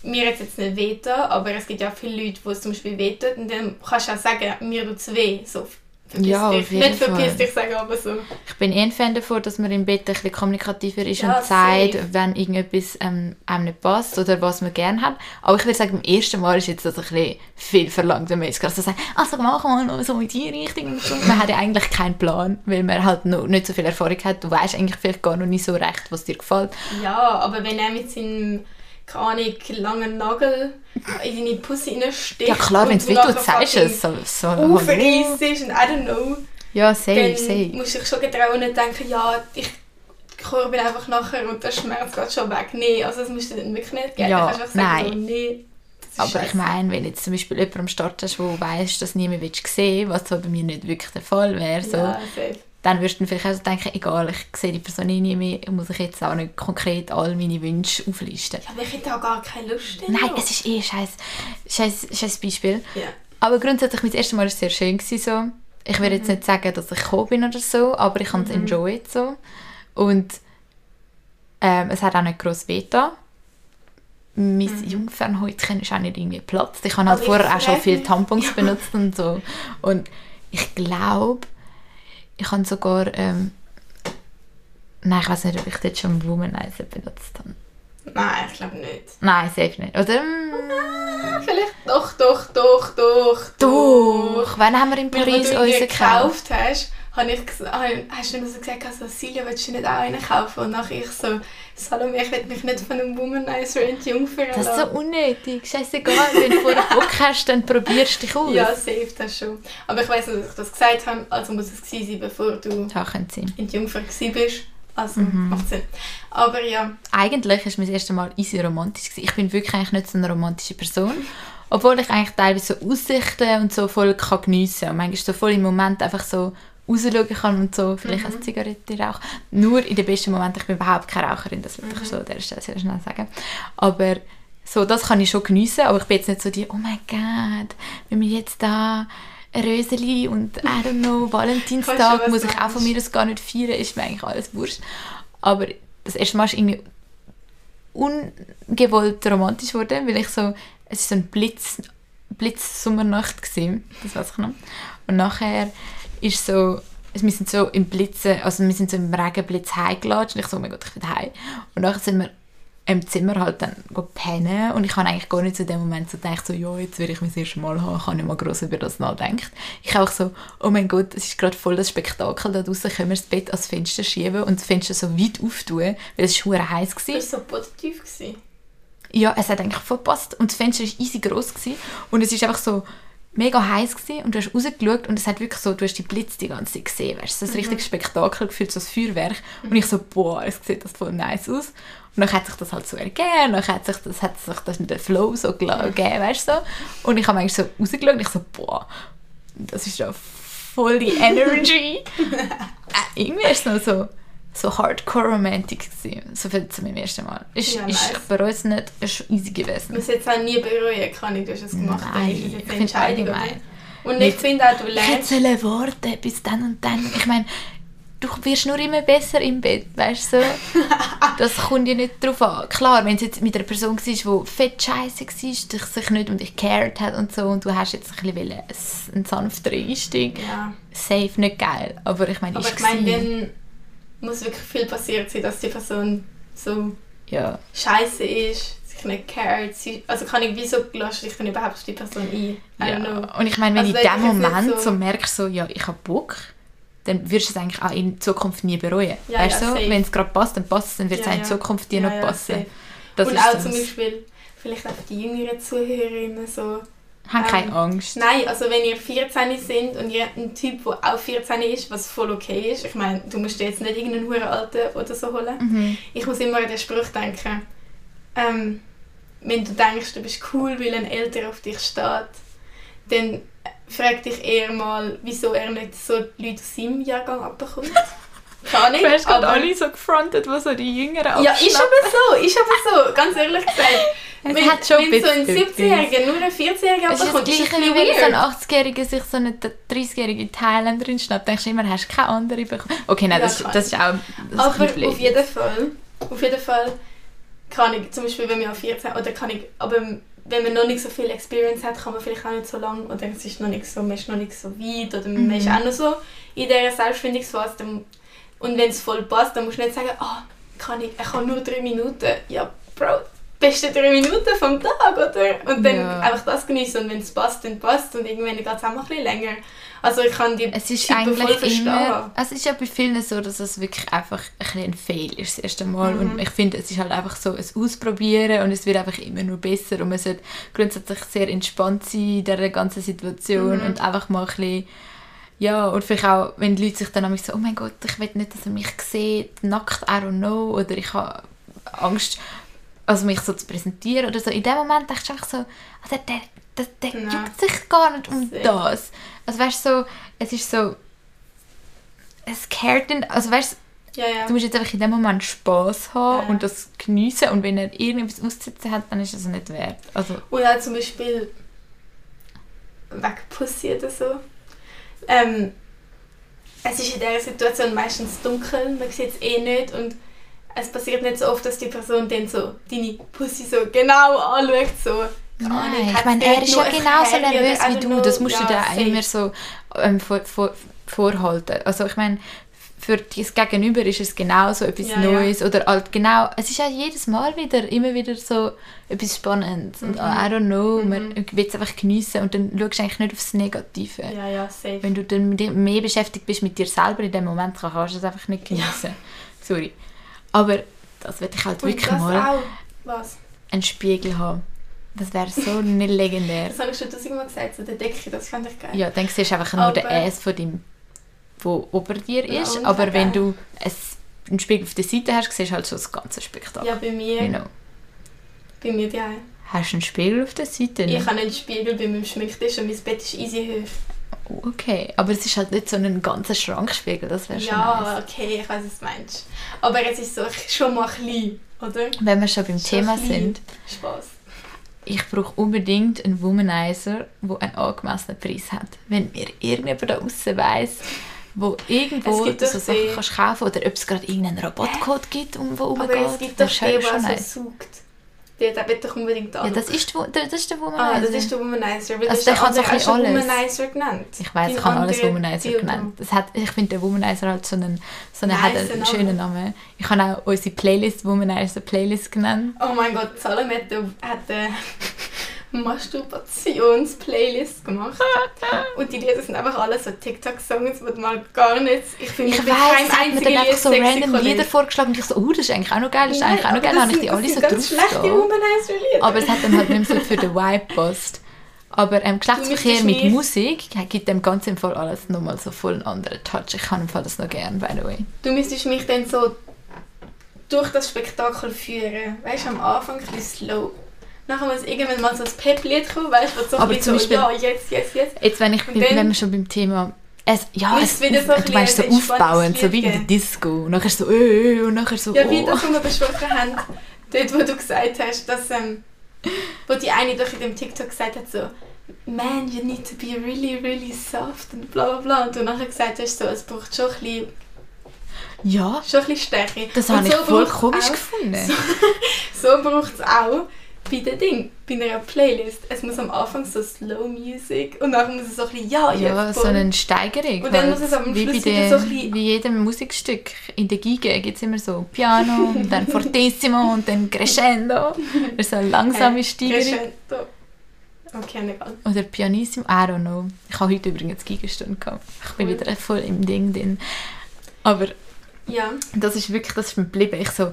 mir hat es jetzt nicht weh getan, aber es gibt ja viele Leute, wo es zum Beispiel weh tut. Und dann kannst du auch sagen, mir tut es weh. So, verpiss Ja, dich. auf jeden Nicht verpiss dich sagen, aber so. Ich bin eher ein Fan davon, dass man im Bett ein bisschen kommunikativer ist Ja, und sagt, safe. wenn irgendetwas ähm, einem nicht passt oder was man gerne hat. Aber ich würde sagen, beim ersten Mal ist jetzt das ein bisschen viel verlangt, wenn man jetzt gerade so sagt, also mach mal noch so in die Richtung. Und so. Man hat ja eigentlich keinen Plan, weil man halt noch nicht so viel Erfahrung hat. Du weißt eigentlich vielleicht gar noch nicht so recht, was dir gefällt. Ja, aber wenn er mit seinem, keine Ahnung, langen Nagel in deine Pussy reinsticht. Ja klar, wenn es weh du sagst es. So, so, hallo. Aufreissst und I don't know. Ja, safe, dann safe. musst du dich schon getrauen und nicht denken, ja, ich bin einfach nachher und der Schmerz geht schon weg. Nein, also das musst du dann wirklich nicht geben. Ja, sagen, nein. so, nee, ist Aber ich meine, wenn jetzt zum Beispiel jemand am Start hast, der weiss, dass niemand sehen was so bei mir nicht wirklich der Fall wäre, so, Ja, safe. Dann wirst du vielleicht auch denken, egal, ich sehe die Person eh nie mehr, muss ich jetzt auch nicht konkret all meine Wünsche auflisten. Ja, aber ich hätte auch gar keine Lust. Nein, es ist eh ein scheiß, scheiß, scheiß Beispiel. Ja. Aber grundsätzlich, mein erstes Mal war es sehr schön. Gewesen, so. Ich würde jetzt nicht sagen, dass ich gekommen bin oder so, aber ich habe es enjoyed. So. Und ähm, es hat auch nicht gross wehgetan. Mein Jungfernhäutchen ist auch nicht irgendwie geplatzt. Ich habe halt Aber vorher auch schon viele Tampons benutzt und so. Und ich glaube, ich habe sogar... Ähm, nein, ich weiß nicht, ob ich dort schon Womanizer benutzt habe. Nein, ich glaube nicht. Nein, safe nicht. Oder? mm, Vielleicht doch, doch, doch, doch, Doch! Wann haben wir in Weil, Paris wo du uns ihn gekauft? gekauft hast, habe ich habe- hast du mir so gesagt, also, Silja, willst du nicht auch einen kaufen? Und nachher ich so, Salome, ich will mich nicht von einem Womanizer entjungfern Das ist so unnötig. Scheißegal, wenn du <laughs> vorher Bock hast, dann probierst du dich aus. Ja, safe, das schon. Aber ich weiss nicht, dass ich das gesagt habe, also muss es gewesen sein, bevor du entjungfert bist. Also, Mhm. macht Sinn. Aber ja, Eigentlich war mein erstes Mal easy romantisch. Gewesen. Ich bin wirklich eigentlich nicht so eine romantische Person. Obwohl ich eigentlich teilweise so Aussichten und so voll kann geniessen kann. Und manchmal so voll im Moment einfach so rausschauen kann und so, vielleicht Mhm. eine Zigarette rauchen. Nur in den besten Momenten. Ich bin überhaupt keine Raucherin, das ich Mhm. so an dieser Stelle sehr schnell sagen. Aber so, das kann ich schon geniessen, aber ich bin jetzt nicht so die, oh mein Gott, wenn wir jetzt da Röseli und I don't know, Ich <laughs> Valentinstag muss ich auch von mir aus gar nicht feiern, ist mir eigentlich alles wurscht. Aber das erste Mal ist irgendwie ungewollt romantisch geworden, weil ich so, es war so ein Blitz, Blitz-Sommernacht, gewesen, das weiß ich noch. Und nachher ist so, wir sind so im Blitzen, also wir sind so im Regenblitz heimgelatscht und ich so, oh mein Gott, ich bin heim. Und nachher sind wir im Zimmer halt dann pennen und ich habe eigentlich gar nicht zu dem Moment so gedacht, so, ja, jetzt will ich mein erstes Mal haben, ich habe nicht mal gross über das nachgedacht. Ich habe auch so, oh mein Gott, es ist gerade voll das Spektakel da draußen, können wir das Bett ans Fenster schieben und das Fenster so weit auftun, weil es verdammt heiß war. das war so positiv. Gewesen. Ja, es hat eigentlich voll gepasst und das Fenster war easy gross gewesen. und es ist einfach so mega heiß gewesen und du hast rausgeschaut und es hat wirklich so, du hast die Blitze die ganze Zeit gesehen, weißt du, so ein richtiges Spektakel gefühlt, so ein Feuerwerk. Und ich so, boah, es sieht das voll nice aus. Und dann hat sich das halt so ergeben, dann hat sich das, hat sich das mit dem Flow so gegeben, weißt du, so. und ich habe eigentlich so rausgeschaut und ich so, boah, das ist ja voll die Energy. <laughs> äh, irgendwie ist es noch so, so hardcore romantic gewesen, so viel zu meinem ersten Mal. Ist, Ja, ist, nice. ich bereue es nicht, es war easy gewesen. Ich muss jetzt auch nie bereuen, kann ich, du hast es gemacht. Nein, ist es ich eine finde Entscheidung. Und Nicht- ich finde auch, du Ich lernst. sollen warten bis dann und dann. Ich meine, du wirst nur immer besser im Bett, weißt du? So. <laughs> Das kommt ja nicht drauf an. Klar, wenn es jetzt mit einer Person war, die fett scheiße war, die sich nicht um dich cared hat und so, und du hast jetzt ein bisschen einen- sanfteren Einstieg, Ja. safe nicht geil. Aber ich meine, Aber ist ich meine. Muss wirklich viel passiert sein, dass die Person so Ja. scheiße ist, sich nicht cared. Also kann ich, wieso lässt du dich dann überhaupt auf die Person ein? Ja. Und ich meine, wenn Also in dem ich Moment so, so- merkst, so, ja, ich habe Bock, dann wirst du es eigentlich auch in Zukunft nie bereuen. Ja, weißt ja, du, safe. wenn es gerade passt, dann passt es, dann wird es Ja, auch in ja. Zukunft dir Ja, noch ja, passen. Und ist auch zum Beispiel, vielleicht auch für die jüngeren Zuhörerinnen so. Hab keine ähm, Angst. Nein, also wenn ihr 14 sind und ihr habt einen Typ, der auch 14 ist, was voll okay ist. Ich meine, du musst dir jetzt nicht irgendeinen Huren Alten oder so holen. Mhm. Ich muss immer an den Spruch denken, ähm, wenn du denkst, du bist cool, weil ein Älterer auf dich steht, dann frag dich eher mal, wieso er nicht so Leute aus seinem Jahrgang abbekommt. <laughs> Kann ich, Du hast gerade alle so gefrontet, die so die Jüngeren Ja, ist aber so, ist aber so, ganz ehrlich gesagt. <laughs> Es wenn hat schon ein wenn so ein bisschen 17-Jähriger nur ein 14-Jähriger Es ist das gleiche, wie wenn so ein weird. 80-Jähriger sich so eine 30-jährige Thailänderin schnappt. Denkst du immer, hast du keine andere bekommen? Okay, nein, Ja, das, das ist auch das Aber ist auf jeden Fall, auf jeden Fall kann ich, zum Beispiel wenn man auch 14, oder kann ich, aber wenn man noch nicht so viel Experience hat, kann man vielleicht auch nicht so lange, oder es ist noch nicht so, man ist noch nicht so weit, oder man Mhm. ist auch noch so in dieser Selbstfindungsphase. Dann, und wenn es voll passt, dann musst du nicht sagen, ah, kann ich, ich habe nur drei Minuten. Ja, Bro, beste drei Minuten vom Tag, oder? Und dann Ja. einfach das genießen und wenn es passt, dann passt und irgendwann geht es auch mal ein bisschen länger. Also ich kann die Es ist Typen voll eigentlich verstehen. immer, es ist ja bei vielen so, dass es wirklich einfach ein, bisschen ein Fail ist das erste Mal Mhm. und ich finde, es ist halt einfach so ein Ausprobieren und es wird einfach immer nur besser und man sollte grundsätzlich sehr entspannt sein in dieser ganzen Situation Mhm. und einfach mal ein bisschen ja, und vielleicht auch, wenn die Leute sich dann nämlich so, oh mein Gott, ich will nicht, dass er mich sieht, nackt, I don't know, oder ich habe Angst, also mich so zu präsentieren oder so. In dem Moment dachte ich einfach so, also der, der, der Ja. juckt sich gar nicht um Sehr. das. Also weißt du, so, es ist so, es kehrt in, also weißt Ja, ja. du musst jetzt einfach in dem Moment Spaß haben Ja. und das geniessen und wenn er irgendwas auszusetzen hat, dann ist es nicht wert. Also, Oder zum Beispiel Pussy oder so. Ähm, es ist in dieser Situation meistens dunkel, man sieht es eh nicht und es passiert nicht so oft, dass die Person dann so deine Pussy so genau anschaut, so Nein, ich meine, er ist ja genauso nervös wie du. Das musst du Ja, dir safe. immer so ähm, vor, vor, vorhalten. Also ich meine, für das Gegenüber ist es genauso etwas Ja, ja. Neues oder halt genau, es ist ja jedes Mal wieder, immer wieder so etwas Spannendes und Mhm. I don't know, Mhm. man will es einfach geniessen und dann schaust du eigentlich nicht aufs Negative. Ja, ja, safe. Wenn du dann mit dir mehr beschäftigt bist mit dir selber in dem Moment, dann kannst du es einfach nicht geniessen. Sorry. Aber das würde ich halt und wirklich mal einen Spiegel haben. Das wäre so nicht legendär. <laughs> Das habe ich schon tausendmal gesagt, so der Decke, das fand ich geil. Ja, dann siehst du einfach nur den Aber- Ass von dem, der ober dir Ja, ist. und aber wenn du es, einen Spiegel auf der Seite hast, siehst du halt schon das ganze Spektakel. Ja, bei mir, Genau. bei mir ja. Hast du einen Spiegel auf der Seite? Ich habe einen Spiegel bei meinem Schminktisch und mein Bett ist easy hoch. Oh, Okay, aber es ist halt nicht so ein ganzer Schrankspiegel, das wäre schon Ja, okay, ich weiß, was du meinst. Aber es ist so schon mal klein, oder? Wenn wir schon beim Schon Thema klein. sind, Spaß. ich brauche unbedingt einen Womanizer, der einen angemessenen Preis hat. Wenn mir irgendjemand da außen weiss, wo irgendwo du so Sachen die- kannst kaufen oder ob es gerade irgendeinen Rabattcode gibt, um wo Aber rumgeht, es gibt doch der nice. so saugt. Der, der wird doch unbedingt Ja, an. das ist, der- das ist der Womanizer. Ah, das ist der Womanizer. Also das der kann so alles. Womanizer genannt. Ich weiß, ich habe alles Womanizer genannt. Das hat, ich finde, der Womanizer hat so einen, so einen, Nice hat einen Name. schönen Namen. Ich habe auch unsere Playlist Womanizer Playlist genannt. Oh mein Gott, Salome hat eine- hat eine Masturbations-Playlist gemacht. <laughs> Und die Lieder sind einfach alle so TikTok-Songs, die man gar nicht... Ich finde, Ich weiß, es hat mir dann einfach so random Lieder vorgeschlagen und ich so, oh, das ist eigentlich auch noch geil, das ist eigentlich auch noch geil. Dann habe ich die alle das so. Womanizer-Lieder. Aber es hat dann halt nicht mehr so für den Vibe gepasst. Aber ähm, Geschlechtsverkehr mit Musik gibt dem Ganzen im Fall alles nochmal so voll einen anderen Touch. Ich kann im Fall das noch gerne, by the way. Du müsstest mich dann so durch das Spektakel führen. Weißt du, am Anfang ein bisschen slow. Nachher muss irgendwann mal so ein Pep-Lied kommen, weißt du, so Aber zum so, Beispiel- ja, jetzt, jetzt, jetzt. Jetzt, wenn, ich, bin- dann- wenn wir schon beim Thema... Es, ja, es, wieder so du meinst so aufbauen, so wie in der. Disco. Und nachher so, äh, und nachher so, Ja, wie oh. das, was wir besprochen haben, dort, wo du gesagt hast, dass, ähm, wo die eine doch in dem TikTok gesagt hat, so, man, you need to be really, really soft und bla bla bla. Und du nachher gesagt hast, so, es braucht schon ein bisschen, Ja, schon ein bisschen Stärke. das Und habe ich so voll braucht's komisch auch- gefunden. <laughs> So braucht es auch bei dem Ding, bei einer Playlist. Es muss am Anfang so Slow Music und nachher muss es so ein bisschen, ja, Ja, jetzt so eine Steigerung. Und dann halt. muss es am wie Schluss wieder so ein bisschen- Wie jedem Musikstück. In der Giga gibt es immer so Piano <laughs> und dann Fortissimo und dann Crescendo. Das ist so eine langsame Äh, Steigerung. Crescendo. Okay, egal. Oder Pianissimo, I don't know. Ich habe heute übrigens Gigastunde gehabt. Ich bin Cool. wieder voll im Ding drin. Aber Ja. das ist wirklich, das ist mir geblieben. Ich so,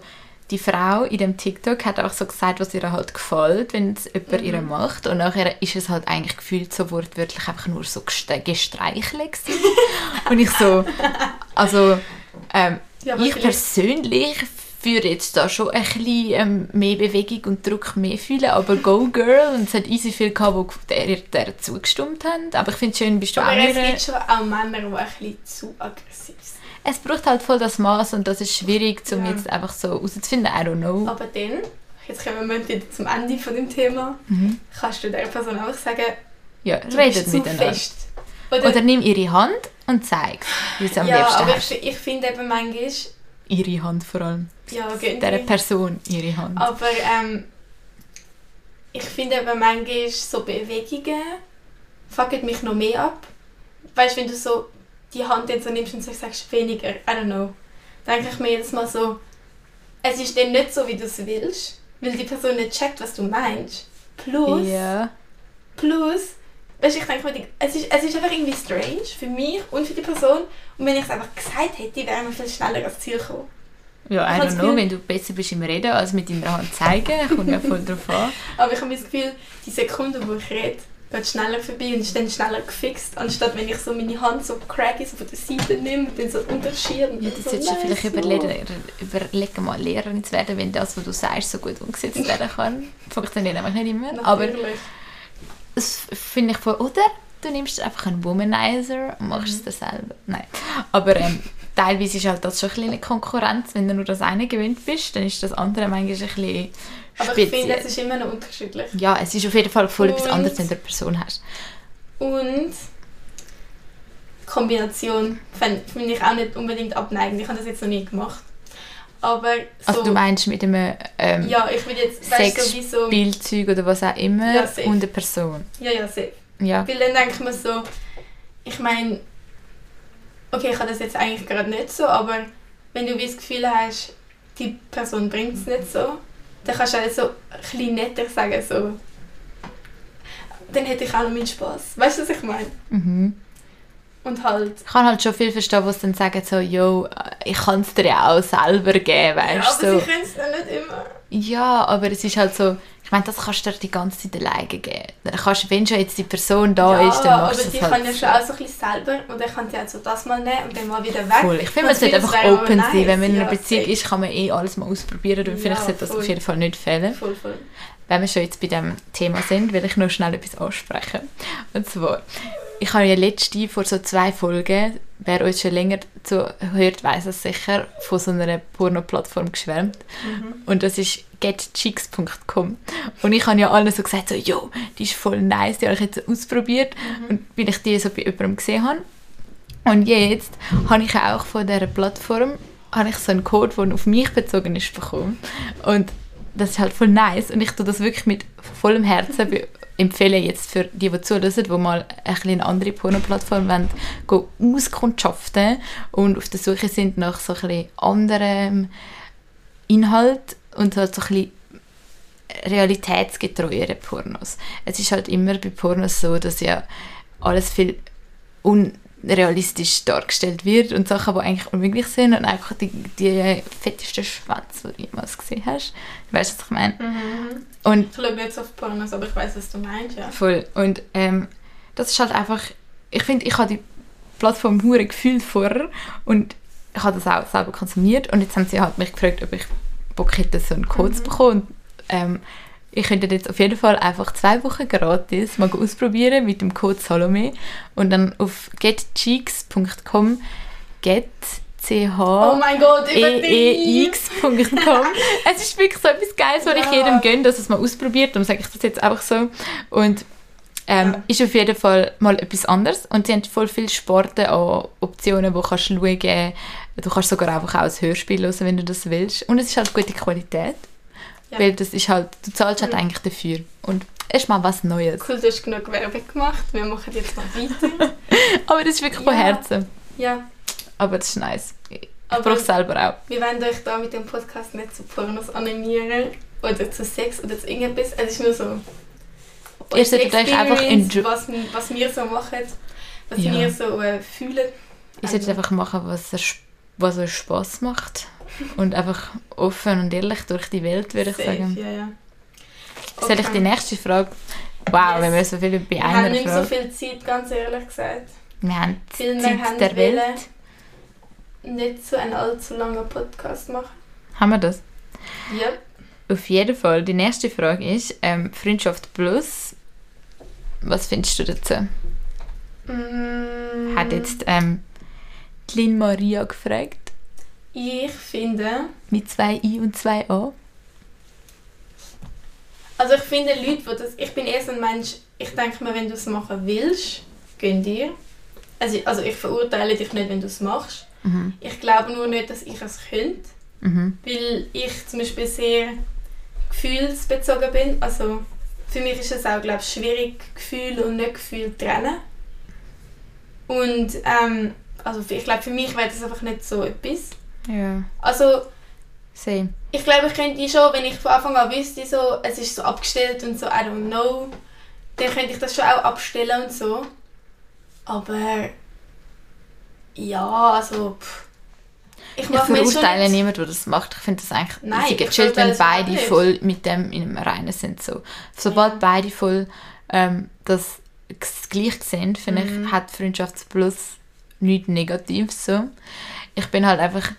die Frau in dem TikTok hat auch so gesagt, was ihr halt gefällt, wenn es jemand Mhm. ihr macht. Und nachher ist es halt eigentlich gefühlt so wortwörtlich einfach nur so gestreichelt. <laughs> Und ich so, also ähm, Ja, aber ich vielleicht- persönlich würde jetzt da schon ein bisschen ähm, mehr Bewegung und Druck mehr fühlen, aber go girl und es hat easy viel gehabt, die der, der zugestimmt haben. Aber ich finde es schön, bist du Aber auch es mehr- gibt schon auch Männer, die ein bisschen zu aggressiv sind. Es braucht halt voll das Maß und das ist schwierig, um Ja. jetzt einfach so herauszufinden. I don't know. Aber dann, jetzt kommen wir wieder zum Ende von dem Thema, Mhm. kannst du der Person einfach sagen, Ja, du redet miteinander. fest. Oder, Oder nimm ihre Hand und zeig, wie du am ja, liebsten aber hast. ich, ich finde eben manchmal, Ihre Hand vor allem. ja, gönn Person ihre Hand. aber ähm, ich finde eben manchmal so Bewegungen fucken mich noch mehr ab. Weißt du, wenn du so die Hand dann so nimmst und so sagst, weniger, I don't know, denke ich mir jedes Mal so, es ist dann nicht so, wie du es willst, weil die Person nicht checkt, was du meinst. Plus, Ja. plus, weißt ich denke mir, es ist, es ist einfach irgendwie strange für mich und für die Person. Und wenn ich es einfach gesagt hätte, wären wir viel schneller ans Ziel gekommen. Ja, I Ich habe don't know, Gefühl- wenn du besser bist im Reden als mit deiner Hand zeigen, kommt ja voll drauf an. <laughs> Aber ich habe das Gefühl, die Sekunde, wo ich rede, geht schneller vorbei und ist dann schneller gefixt, anstatt wenn ich so meine Hand so craggy so von der Seite nehme und dann so unterschiebe. Ja, das solltest du vielleicht überlegen, überlegen, mal Lehrerin zu werden, wenn das, was du sagst, so gut umgesetzt <laughs> werden kann. Funktioniert einfach nicht immer. Aber Natürlich. das finde ich voll. Oder du nimmst einfach einen Womanizer und machst es dir selber. Nein. Aber ähm, teilweise ist halt das schon ein bisschen eine Konkurrenz. Wenn du nur das eine gewöhnt bist, dann ist das andere manchmal ein bisschen Aber ich finde, es ist immer noch unterschiedlich. Ja, es ist auf jeden Fall voll etwas anderes, wenn du eine Person hast. Und die Kombination finde find ich auch nicht unbedingt abneigend. Ich habe das jetzt noch nie gemacht. Aber so, Also du meinst mit einem ähm, ja, ich will jetzt, du, so Sexspielzeug oder was auch immer Ja, und eine Person. ja, ja, safe. Ja. Weil dann denke ich mir so, ich meine, okay, ich habe das jetzt eigentlich gerade nicht so, aber wenn du das Gefühl hast, die Person bringt es nicht so, dann kannst du auch so ein netter sagen, so, dann hätte ich auch noch meinen Spaß. Weißt du, was ich meine? Mhm. Und halt, Ich kann halt schon viel verstehen, was dann sagen so, yo, ich kann es dir ja auch selber geben, ja, weißt aber du? sie können es dann nicht immer. Ja, aber es ist halt so, ich meine, das kannst du dir die ganze Zeit alleine geben. Dann kannst, wenn schon jetzt die Person da ja, ist, dann machst aber du die es halt kann ja schon auch so ein bisschen selber und dann kann sie halt so das mal nehmen und dann mal wieder weg. Voll. Ich finde, man sollte einfach aber open nice, sein. Wenn man in einer ja, Beziehung safe. ist, kann man eh alles mal ausprobieren. Und finde Ja, ich, sollte das voll. auf jeden Fall nicht fehlen. Voll, voll. Wenn wir schon jetzt bei diesem Thema sind, will ich noch schnell etwas ansprechen. Und zwar, ich habe ja letzte, vor so zwei Folgen, wer uns schon länger zuhört, weiß es sicher, von so einer Porno-Plattform geschwärmt. Und das ist getchicks.com. Und ich habe ja allen so gesagt, so, jo, die ist voll nice, die habe ich jetzt ausprobiert. Und weil ich die so bei jemandem gesehen habe. Und jetzt habe ich auch von dieser Plattform habe ich so einen Code, der auf mich bezogen ist, bekommen. Und das ist halt voll nice. Und ich tue das wirklich mit vollem Herzen be- empfehlen jetzt für die, die zuhören, die mal ein eine andere Porno-Plattform wollen, go auskundschaften und auf der Suche sind nach so ein anderem Inhalt und halt so ein realitätsgetreuere Pornos. Es ist halt immer bei Pornos so, dass ja alles viel unrealistisch dargestellt wird und Sachen, die eigentlich unmöglich sind und einfach die, die fettesten Schwanz, die du jemals gesehen hast. Weißt du, was ich meine? Und Ich schaue so auf Pornos, aber ich weiß, was du meinst, ja. Voll. Und ähm, das ist halt einfach, ich finde, ich habe die Plattform hure gefühlt vorher und ich habe das auch selber konsumiert und jetzt haben sie halt mich gefragt, ob ich Bock hätte, so einen Code zu bekommen. Und, ähm, ich könnte jetzt auf jeden Fall einfach zwei Wochen gratis mal ausprobieren mit dem Code Salome und dann auf getcheeks.com get c h Oh mein Gott, E eex.com. <laughs> es ist wirklich so etwas Geiles, was ich Ja. jedem gönne, dass es mal ausprobiert. Darum sage ich das jetzt einfach so. Und ähm, Ja. ist auf jeden Fall mal etwas anderes. Und sie haben voll viele Sporten an Optionen, wo kannst du schauen. Du kannst sogar einfach auch ein Hörspiel hören, wenn du das willst. Und es ist halt gute Qualität. Ja. Weil das ist halt, du zahlst halt Mhm. eigentlich dafür. Und es ist mal was Neues. Cool, du hast genug Werbung gemacht. Wir machen jetzt noch weiter. <laughs> Aber das ist wirklich von Ja. Herzen. ja, Aber das ist nice. Ich Aber- brauche es selber auch. wir wollen euch da mit dem Podcast nicht zu Pornos animieren oder zu Sex oder zu irgendetwas. Es ist nur so. Ihr solltet euch einfach Experience, enjo- was, was wir so machen, was Ja. wir so äh, fühlen. Ihr solltet einfach machen, was, was euch Spass macht. Und einfach offen und ehrlich durch die Welt, würde ich Safe, sagen. Ja, ja. Soll ich die nächste Frage? Wow, Yes. wir so viel bei Wir haben einer nicht mehr so Frage. viel Zeit, ganz ehrlich gesagt. Wir haben Viel Zeit haben der Welt. nicht so einen allzu langen Podcast machen. Haben wir das? Ja. Auf jeden Fall. Die nächste Frage ist ähm, Freundschaft Plus. Was findest du dazu? Mm, Hat jetzt ähm, die Lin Maria gefragt. Ich finde, Mit zwei I und zwei A. also ich finde Leute, die das, ich bin eher so ein Mensch, ich denke mir, wenn du es machen willst, gönn dir. Also, also ich verurteile dich nicht, wenn du es machst. Mhm. Ich glaube nur nicht, dass ich es könnte, Mhm. weil ich zum Beispiel sehr gefühlsbezogen bin. Also für mich ist es auch, glaube ich, schwierig, Gefühl und nicht Gefühl zu trennen. Und ähm, also ich glaube, für mich wäre das einfach nicht so etwas. Ja. Also Same. ich glaube, ich könnte schon, wenn ich von Anfang an wüsste, so, es ist so abgestellt und so, I don't know, dann könnte ich das schon auch abstellen und so. Aber ja, also pff, ich Ich verurteile niemanden, der das macht. Ich finde das eigentlich Nein, gechillt, verurteile wenn beide voll mit dem in einem Reinen sind. So. Sobald Ja. beide voll ähm, das gleich sehen, finde Mhm. ich, hat Freundschaftsplus nichts Negatives so. Ich bin halt einfach,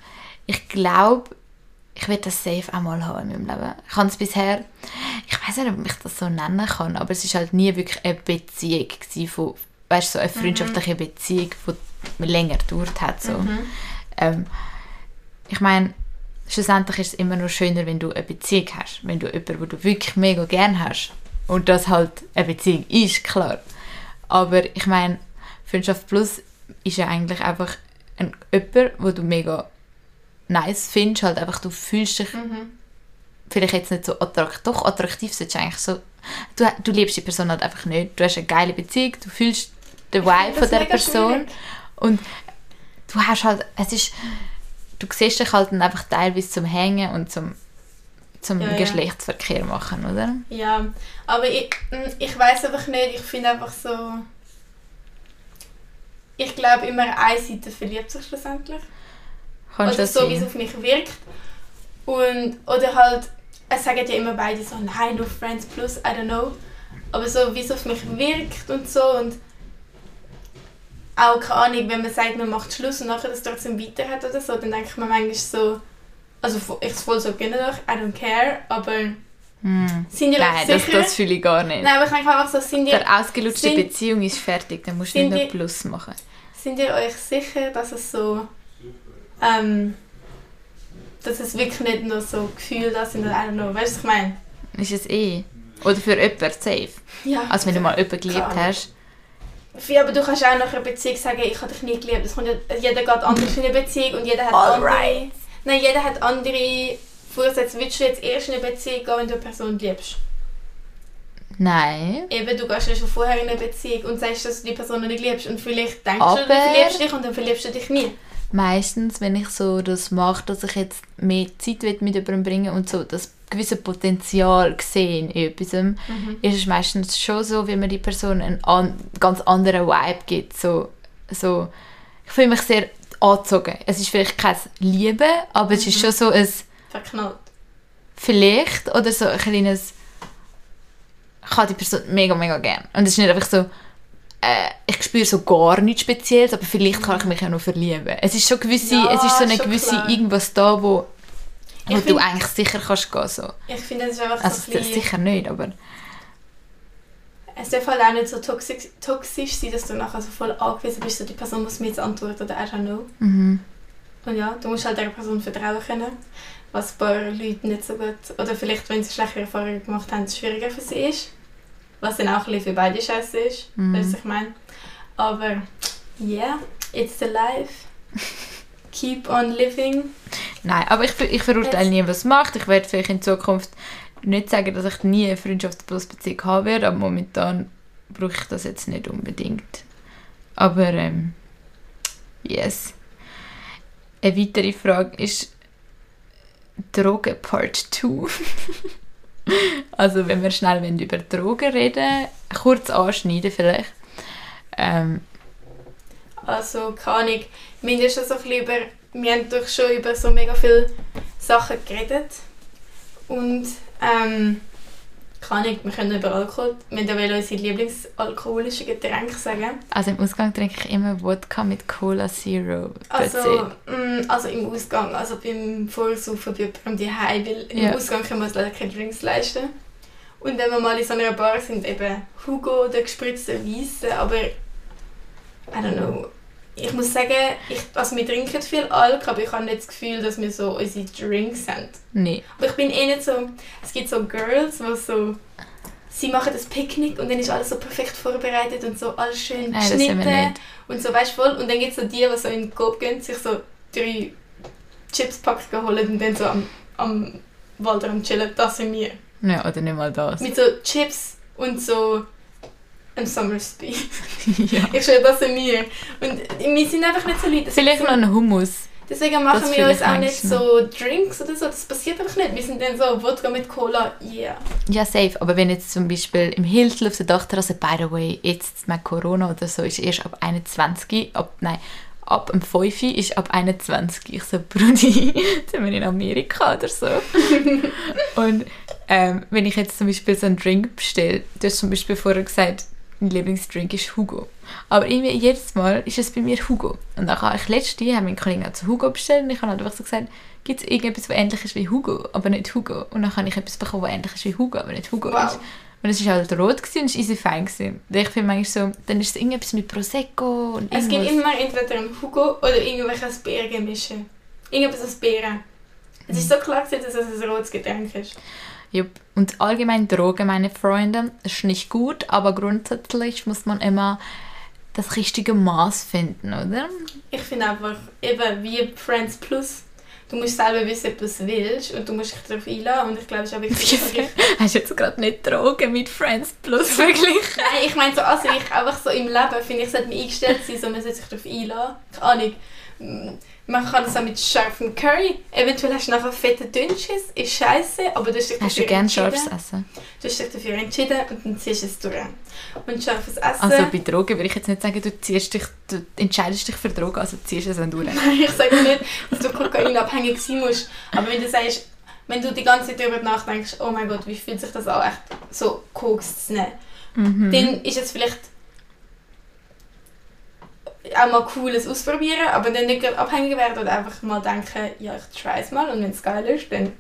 ich glaube, ich werde das safe auch mal haben in meinem Leben. Ich habe es bisher, ich weiß nicht, ob ich das so nennen kann, aber es ist halt nie wirklich eine Beziehung gewesen von, weißt so eine freundschaftliche Beziehung, die länger gedauert hat. So. Ähm, ich meine, schlussendlich ist es immer noch schöner, wenn du eine Beziehung hast. Wenn du jemanden, wo du wirklich mega gern hast. Und das halt eine Beziehung ist, klar. Aber ich meine, Freundschaft Plus ist ja eigentlich einfach ein jemand, wo du mega nice findest. Halt einfach, du fühlst dich vielleicht jetzt nicht so attraktiv. Doch, attraktiv solltest du eigentlich so... Du, du liebst die Person halt einfach nicht. Du hast eine geile Beziehung, du fühlst den Vibe von der Person. schwierig. Und du hast halt, es ist, du siehst dich halt dann einfach teilweise zum Hängen und zum, zum Ja, ja. Geschlechtsverkehr machen, oder? Ja, aber ich, mm, ich weiß einfach nicht, ich finde einfach so. Ich glaube, immer eine Seite verliebt sich schlussendlich. Kann oder so, wie es auf mich wirkt. Und, oder halt, es sagen ja immer beide so, nein, nur Friends plus, I don't know. Aber so, wie es auf mich wirkt und so. Und auch, keine Ahnung, wenn man sagt, man macht Schluss und nachher das trotzdem weiter hat oder so, dann denke ich mir manchmal so, also ich es voll so gerne doch, I don't care, aber Hm. sind die Nein, Leute das, sicher? das fühle ich gar nicht. Nein, aber ich denke einfach so, sind ihr, Der ausgelutschte sind- Beziehung ist fertig, dann musst du nicht noch Plus machen. sind ihr euch sicher, dass es so, ähm, dass es wirklich nicht nur so Gefühle da sind oder I don't know, weißt du, was ich meine? Ist es eh. Oder für jemanden safe. Ja. Also wenn du mal jemanden geliebt Ahnung. hast. Ja, aber du kannst auch nach einer Beziehung sagen, ich habe dich nie geliebt. Das kommt ja, jeder geht anders in eine Beziehung und jeder hat Alright. andere... Nein, jeder hat andere Vorsätze. Willst du jetzt erst in eine Beziehung gehen, wenn du eine Person liebst? Nein. Eben, du gehst ja schon vorher in eine Beziehung und sagst, dass du die Person nicht liebst. Und vielleicht denkst Aber- du, du verliebst dich und dann verliebst du dich nie. Meistens, wenn ich so das mache, dass ich jetzt mehr Zeit mit jemandem bringen und so das gewisse Potenzial sehe in etwas, ist es meistens schon so, wie man die Person einen an, ganz anderen Vibe gibt. So, so, ich fühle mich sehr angezogen. Es ist vielleicht kein Liebe, aber es ist schon so ein Verknallt. vielleicht oder so ein kleines ich habe die Person mega, mega gern. Und es ist nicht einfach so, äh, ich spüre so gar nichts Spezielles, aber vielleicht kann ich mich ja noch verlieben. Es ist schon gewisse, Ja, es ist so eine gewisse klar. irgendwas da, wo, wo du find- eigentlich sicher kannst gehen so. Ich finde, es ist einfach Also so ein bisschen... sicher nicht, aber Es darf halt auch nicht so toxisch, toxisch sein, dass du nachher so voll angewiesen bist, so die Person muss mir jetzt antworten oder I don't know. mhm. Und ja, du musst halt dieser Person vertrauen können, was ein paar Leute nicht so gut, oder vielleicht, wenn sie schlechte Erfahrungen gemacht haben, schwieriger für sie ist. Was dann auch ein bisschen für beide scheiße ist, Mhm. weißt du, was ich meine. Aber, yeah, it's the life. Keep on living. Nein, aber ich, ich verurteile nie, was macht. Ich werde vielleicht in Zukunft nicht sagen, dass ich nie eine Freundschaftsbeziehung haben werde, aber momentan brauche ich das jetzt nicht unbedingt. Aber, ähm, yes. Eine weitere Frage ist Drogen Part 2. <laughs> also wenn wir schnell über Drogen reden, kurz anschneiden vielleicht. Ähm, Also, keine Ahnung, wir haben schon so bisschen über, wir haben doch schon über so mega viele Sachen geredet. Und, ähm, keine Ahnung, wir können über Alkohol, wir wollen unsere Lieblingsalkoholischen Getränke sagen. also im Ausgang trinke ich immer Wodka mit Cola Zero. Also, it. mm, also im Ausgang, also beim Vorsaufen bei jemandem daheim, weil im Ja. Ausgang können wir uns leider keine Drinks leisten. Und wenn wir mal in so einer Bar sind, eben Hugo oder gespritzte Weisse, aber I don't know. Ich muss sagen, ich, also wir trinken viel Alk, aber ich habe nicht das Gefühl, dass wir so unsere Drinks haben. Nee. Aber ich bin eh nicht so, es gibt so Girls, die so, sie machen das Picknick und dann ist alles so perfekt vorbereitet und so alles schön Nein, geschnitten und so, weißt du voll. Und dann gibt es so die, die so in den Coop gehen, sich so drei Chips-Packungen holen und dann so am, am Wald am chillen, das sind wir. Ja, oder nicht mal das. Mit so Chips und so einem Summersby. <laughs> ja. Ich schwöre, das sind wir. Und wir sind einfach nicht so Leute. Vielleicht noch ein Hummus. Deswegen machen Das wir uns auch nicht so Drinks oder so. Das passiert einfach nicht. Wir sind dann so Wodka mit Cola, yeah. Ja, safe. Aber wenn jetzt zum Beispiel im Hiltl auf der Dachterrasse, by the way, jetzt mit Corona oder so, ist erst ab 21, ab, nein, ab dem 5 ist ab 21. Ich so, Brudi, jetzt <laughs> sind wir in Amerika oder so. <laughs> Und ähm, wenn ich jetzt zum Beispiel so einen Drink bestelle, du hast zum Beispiel vorher gesagt, mein Lieblingsdrink ist Hugo. Aber irgendwie jedes Mal ist es bei mir Hugo. Und dann habe ich letztes Jahr meinen Kollegen auch zu Hugo bestellt und ich habe halt einfach so gesagt, gibt es irgendetwas, was ähnlich ist wie Hugo, aber nicht Hugo. Und dann habe ich etwas bekommen, was ähnlich ist wie Hugo, aber nicht Hugo Wow. ist. Und es war halt rot gewesen und es war easy fein. Gewesen. Und ich finde manchmal so, dann ist es irgendetwas mit Prosecco und Es gibt immer entweder einen Hugo oder irgendwelches Beerengemische. Irgendetwas aus Beeren. Es ist so klar, dass es ein rotes Getränk ist. Jupp. Und allgemein Drogen, meine Freunde, ist nicht gut, aber grundsätzlich muss man immer das richtige Maß finden, oder? Ich finde einfach, eben wie Friends Plus, du musst selber wissen, ob du es willst und du musst dich darauf einladen. Und ich glaube, es ist auch wichtig, ich Hast du jetzt gerade nicht Drogen mit Friends Plus verglichen? Nein, ich meine so an sich, einfach so im Leben, finde ich, sollte man eingestellt sein, so man sollte sich darauf einladen. Keine Ahnung. Man kann das auch mit scharfem Curry. Eventuell hast du nachher fette Dünnschiss, ist scheiße, aber du hast dich Hast du dafür gerne scharfes Essen? Du hast dich dafür entschieden und dann ziehst du es durch. Und scharfes Essen... Also bei Drogen würde ich jetzt nicht sagen, du, ziehst dich, du entscheidest dich für Drogen, also ziehst es dann durch. <laughs> Nein, ich sage nicht, dass du kokainabhängig sein musst. Aber wenn du sagst, wenn du die ganze Zeit darüber nachdenkst, oh mein Gott, wie fühlt sich das an, echt so Koks zu nehmen, Mhm. dann ist es vielleicht auch mal cool, es ausprobieren, aber dann nicht abhängig werden oder einfach mal denken, ja, ich try es mal und wenn es geil ist, dann...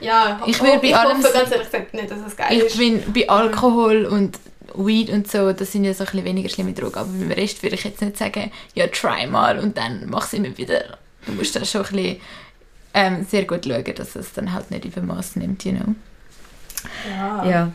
Ja, Ich will bei ich allem hoffe ganz ehrlich gesagt nicht, dass es geil Ich ist. bin bei Alkohol und Weed und so, das sind ja so ein bisschen weniger schlimme Drogen, aber beim Rest würde ich jetzt nicht sagen, ja, try mal und dann mach es immer wieder. Du musst da schon ein bisschen ähm, sehr gut schauen, dass es dann halt nicht Übermaß nimmt, you know. Ja. Ja.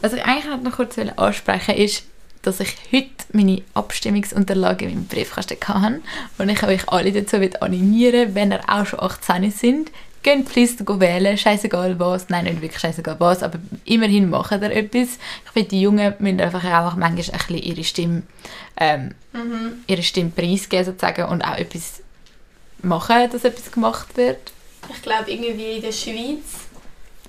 Was ich eigentlich noch kurz ansprechen ist, dass ich heute meine Abstimmungsunterlagen in meinem Briefkasten hatte und ich euch alle dazu animieren, wenn ihr auch schon 18 sind, geht please wählen, scheißegal was, nein, nicht wirklich scheißegal was, aber immerhin machen ihr etwas. Ich finde, die Jungen müssen einfach auch manchmal ein bisschen ihre Stimme, ähm, Mhm. ihre Stimme preisgeben sozusagen und auch etwas machen, dass etwas gemacht wird. Ich glaube, irgendwie in der Schweiz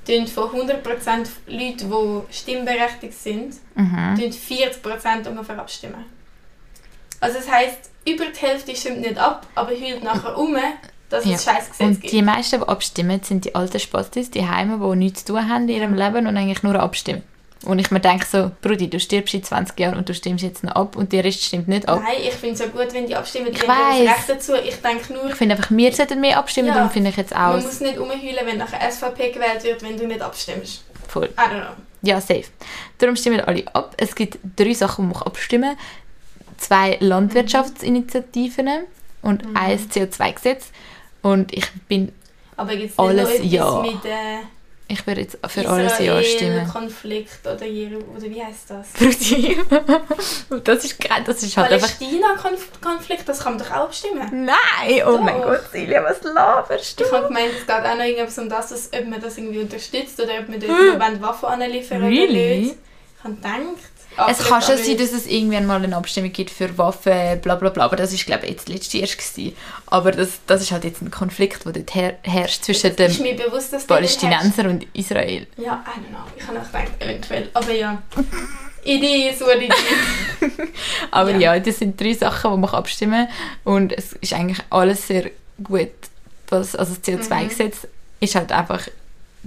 tun von 100% Leute, die stimmberechtigt sind, Mhm. tun 40% ungefähr abstimmen. Also das heisst, über die Hälfte stimmt nicht ab, aber heult nachher um, dass Ja. es scheiß Gesetz Und gibt. die meisten, die abstimmen, sind die alten Spastis, die Heime, die nichts zu tun haben in ihrem Leben und eigentlich nur abstimmen. Und ich mir denke so, Brudi, du stirbst in 20 Jahren und du stimmst jetzt noch ab und der Rest stimmt nicht ab. Nein, ich finde es ja gut, wenn die abstimmen, die Ich haben das. Recht dazu. Ich denke nur, Ich finde einfach, wir sollten mehr abstimmen, Ja. darum finde ich jetzt auch man muss nicht umheulen, wenn nachher SVP gewählt wird, wenn du nicht abstimmst. voll. I don't know. Ja, safe. Darum stimmen alle ab. Es gibt drei Sachen, die man abstimmen kann. Zwei Landwirtschaftsinitiativen und Mhm. ein CO2-Gesetz. Und ich bin, Aber gibt es nicht Alles noch ja. mit äh, ich würde jetzt für alles Ja stimmen. Konflikt oder, Jeru- oder wie heißt das? <laughs> <laughs> Das ist das ist halt. Palästina-Konflikt, das kann man doch auch abstimmen. Nein, oh mein Doch. Gott, Silja, was laberst du? Ich habe gemeint, es geht auch noch irgendwas um das, dass, ob man das irgendwie unterstützt oder ob man dort wollen Waffen anliefern oder Really? nicht. Ich habe gedacht... Es kann schon sein, dass es irgendwann mal eine Abstimmung gibt für Waffen, bla bla bla, aber das ist glaube ich jetzt letztes Jahr gewesen. Aber das, das ist halt jetzt ein Konflikt, der dort her herrscht zwischen den Palästinensern und Israel. Ja, I don't know. Ich habe auch gedacht, eventuell. Aber ja. <laughs> Idee ist, what it is. Aber Ja. ja. das sind drei Sachen, die man abstimmen kann und es ist eigentlich alles sehr gut. Was, also das CO2-Gesetz ist halt einfach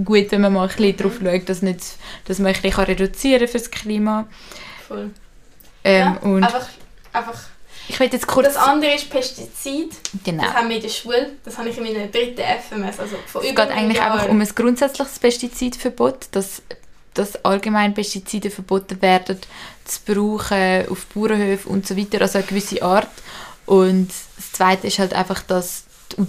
gut, wenn man mal ein bisschen drauf schaut, dass, nicht, dass man ein bisschen reduzieren kann für das Klima. Voll. Ähm, ja, und einfach, einfach. ich will jetzt kurz... Das andere ist Pestizid. genau. Das haben wir in der Schule. Das habe ich in meiner dritten FMS. Also vor Es geht eigentlich Jahr. einfach um ein grundsätzliches Pestizidverbot, dass, dass allgemein Pestizide verboten werden, zu brauchen auf Bauernhöfen und so weiter, also eine gewisse Art. Und das Zweite ist halt einfach, dass die-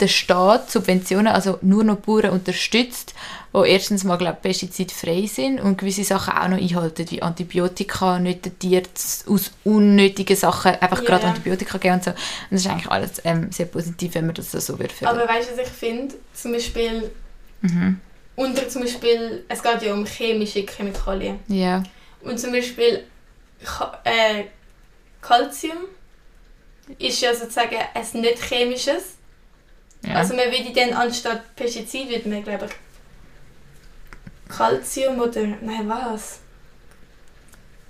der Staat Subventionen, also nur noch Bauern unterstützt, wo erstens mal glaub, pestizidfrei sind und gewisse Sachen auch noch einhalten, wie Antibiotika, nicht den Tieren aus unnötigen Sachen einfach Ja, gerade. Antibiotika geben und so. Und das ist eigentlich alles ähm, sehr positiv, wenn man das so wird Aber weißt du, was ich finde? Zum Beispiel, Mhm. unter zum Beispiel, es geht ja um chemische Chemikalien. Ja. Und zum Beispiel äh, Calcium ist ja sozusagen ein nicht chemisches. Ja. Also man würde dann anstatt Pestizid würde man glaube ich Calcium oder nein was?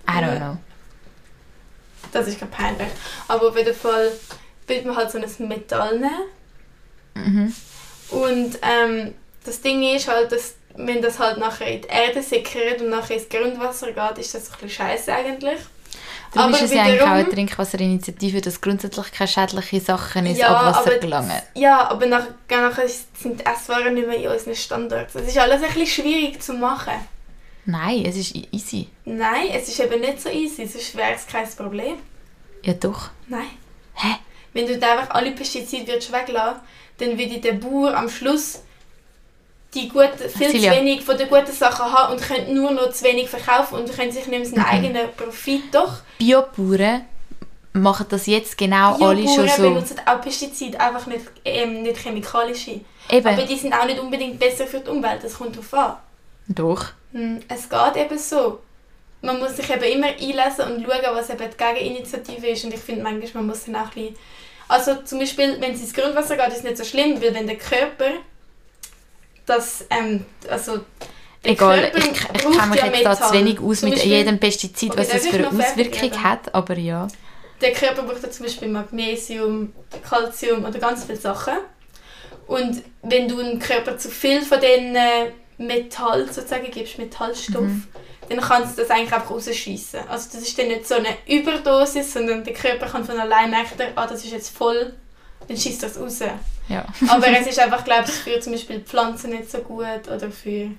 I don't know. Das ist kein peinlich. Aber auf jeden Fall würde man halt so ein Metall nehmen Mhm. und ähm, das Ding ist halt, dass wenn das halt nachher in die Erde sickert und nachher ins Grundwasser geht, ist das ein bisschen scheiße eigentlich. Darum Aber ist es ja eigentlich auch eine Trinkwasser-Initiative, dass grundsätzlich keine schädlichen Sachen ins Ja, Abwasser gelangen. Ja, aber nach, nachher sind die Esswaren nicht mehr in unseren Standards. Es ist alles ein bisschen schwierig zu machen. Nein, es ist easy. Nein, es ist eben nicht so easy, sonst wäre es kein Problem. Ja doch. Nein. Hä? Wenn du einfach alle Pestizide würdest weglassen, dann würde der Bauer am Schluss die guten, viel Silja. zu wenig von den guten Sachen haben und könnte nur noch zu wenig verkaufen und könnte sich nicht mehr seinen eigenen Profit doch. Biobauern machen das jetzt genau alle schon so. benutzen auch Pestizide, einfach nicht, ähm, nicht chemikalische. Aber Eben. die sind auch nicht unbedingt besser für die Umwelt, das kommt darauf an. Doch. Hm, Es geht eben so. Man muss sich eben immer einlesen und schauen, was eben die Gegeninitiative ist. Und ich finde manchmal, man muss dann auch ein bisschen... Also zum Beispiel, wenn es ins Grundwasser geht, ist es nicht so schlimm, weil wenn der Körper das... Ähm, also der Egal, ich, ich kenne mich ja jetzt da zu wenig aus Zum mit Beispiel- jedem Pestizid, was darf für eine Auswirkung hat, aber ja. Der Körper braucht ja zum Beispiel Magnesium, Calcium oder ganz viele Sachen. Und wenn du dem Körper zu viel von den äh, Metall sozusagen gibst, Metallstoff, Mhm. dann kannst du das eigentlich einfach rausschiessen. Also das ist dann nicht so eine Überdosis, sondern der Körper kann von allein merken, ah, das ist jetzt voll, dann schießt das raus. ja. Aber <laughs> es ist einfach, glaube ich, für zum Beispiel Pflanzen nicht so gut oder für...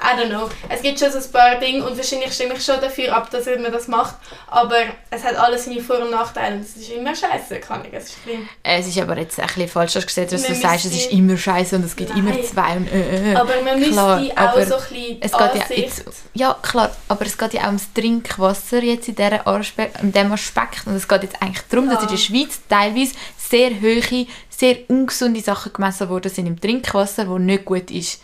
I don't know. Es gibt schon so ein paar Dinge und wahrscheinlich stimme ich schon dafür ab, dass man das macht. Aber es hat alles seine Vor- und Nachteile und es ist immer scheiße, kann ich. Es ist schlimm. Es ist aber jetzt ein bisschen falsch, dass du gesagt hast, dass Wir du sagst, es ist immer scheiße und es gibt immer Nein. zwei und äh, äh. Aber man Klar, müsste auch so ein bisschen Es geht ja, jetzt, ja, klar, aber es geht ja auch ums Trinkwasser jetzt in, dieser Aspe in diesem Aspekt. Und es geht jetzt eigentlich darum, dass in der Ja. Schweiz teilweise sehr hohe, sehr ungesunde Sachen gemessen worden sind im Trinkwasser, wo nicht gut ist.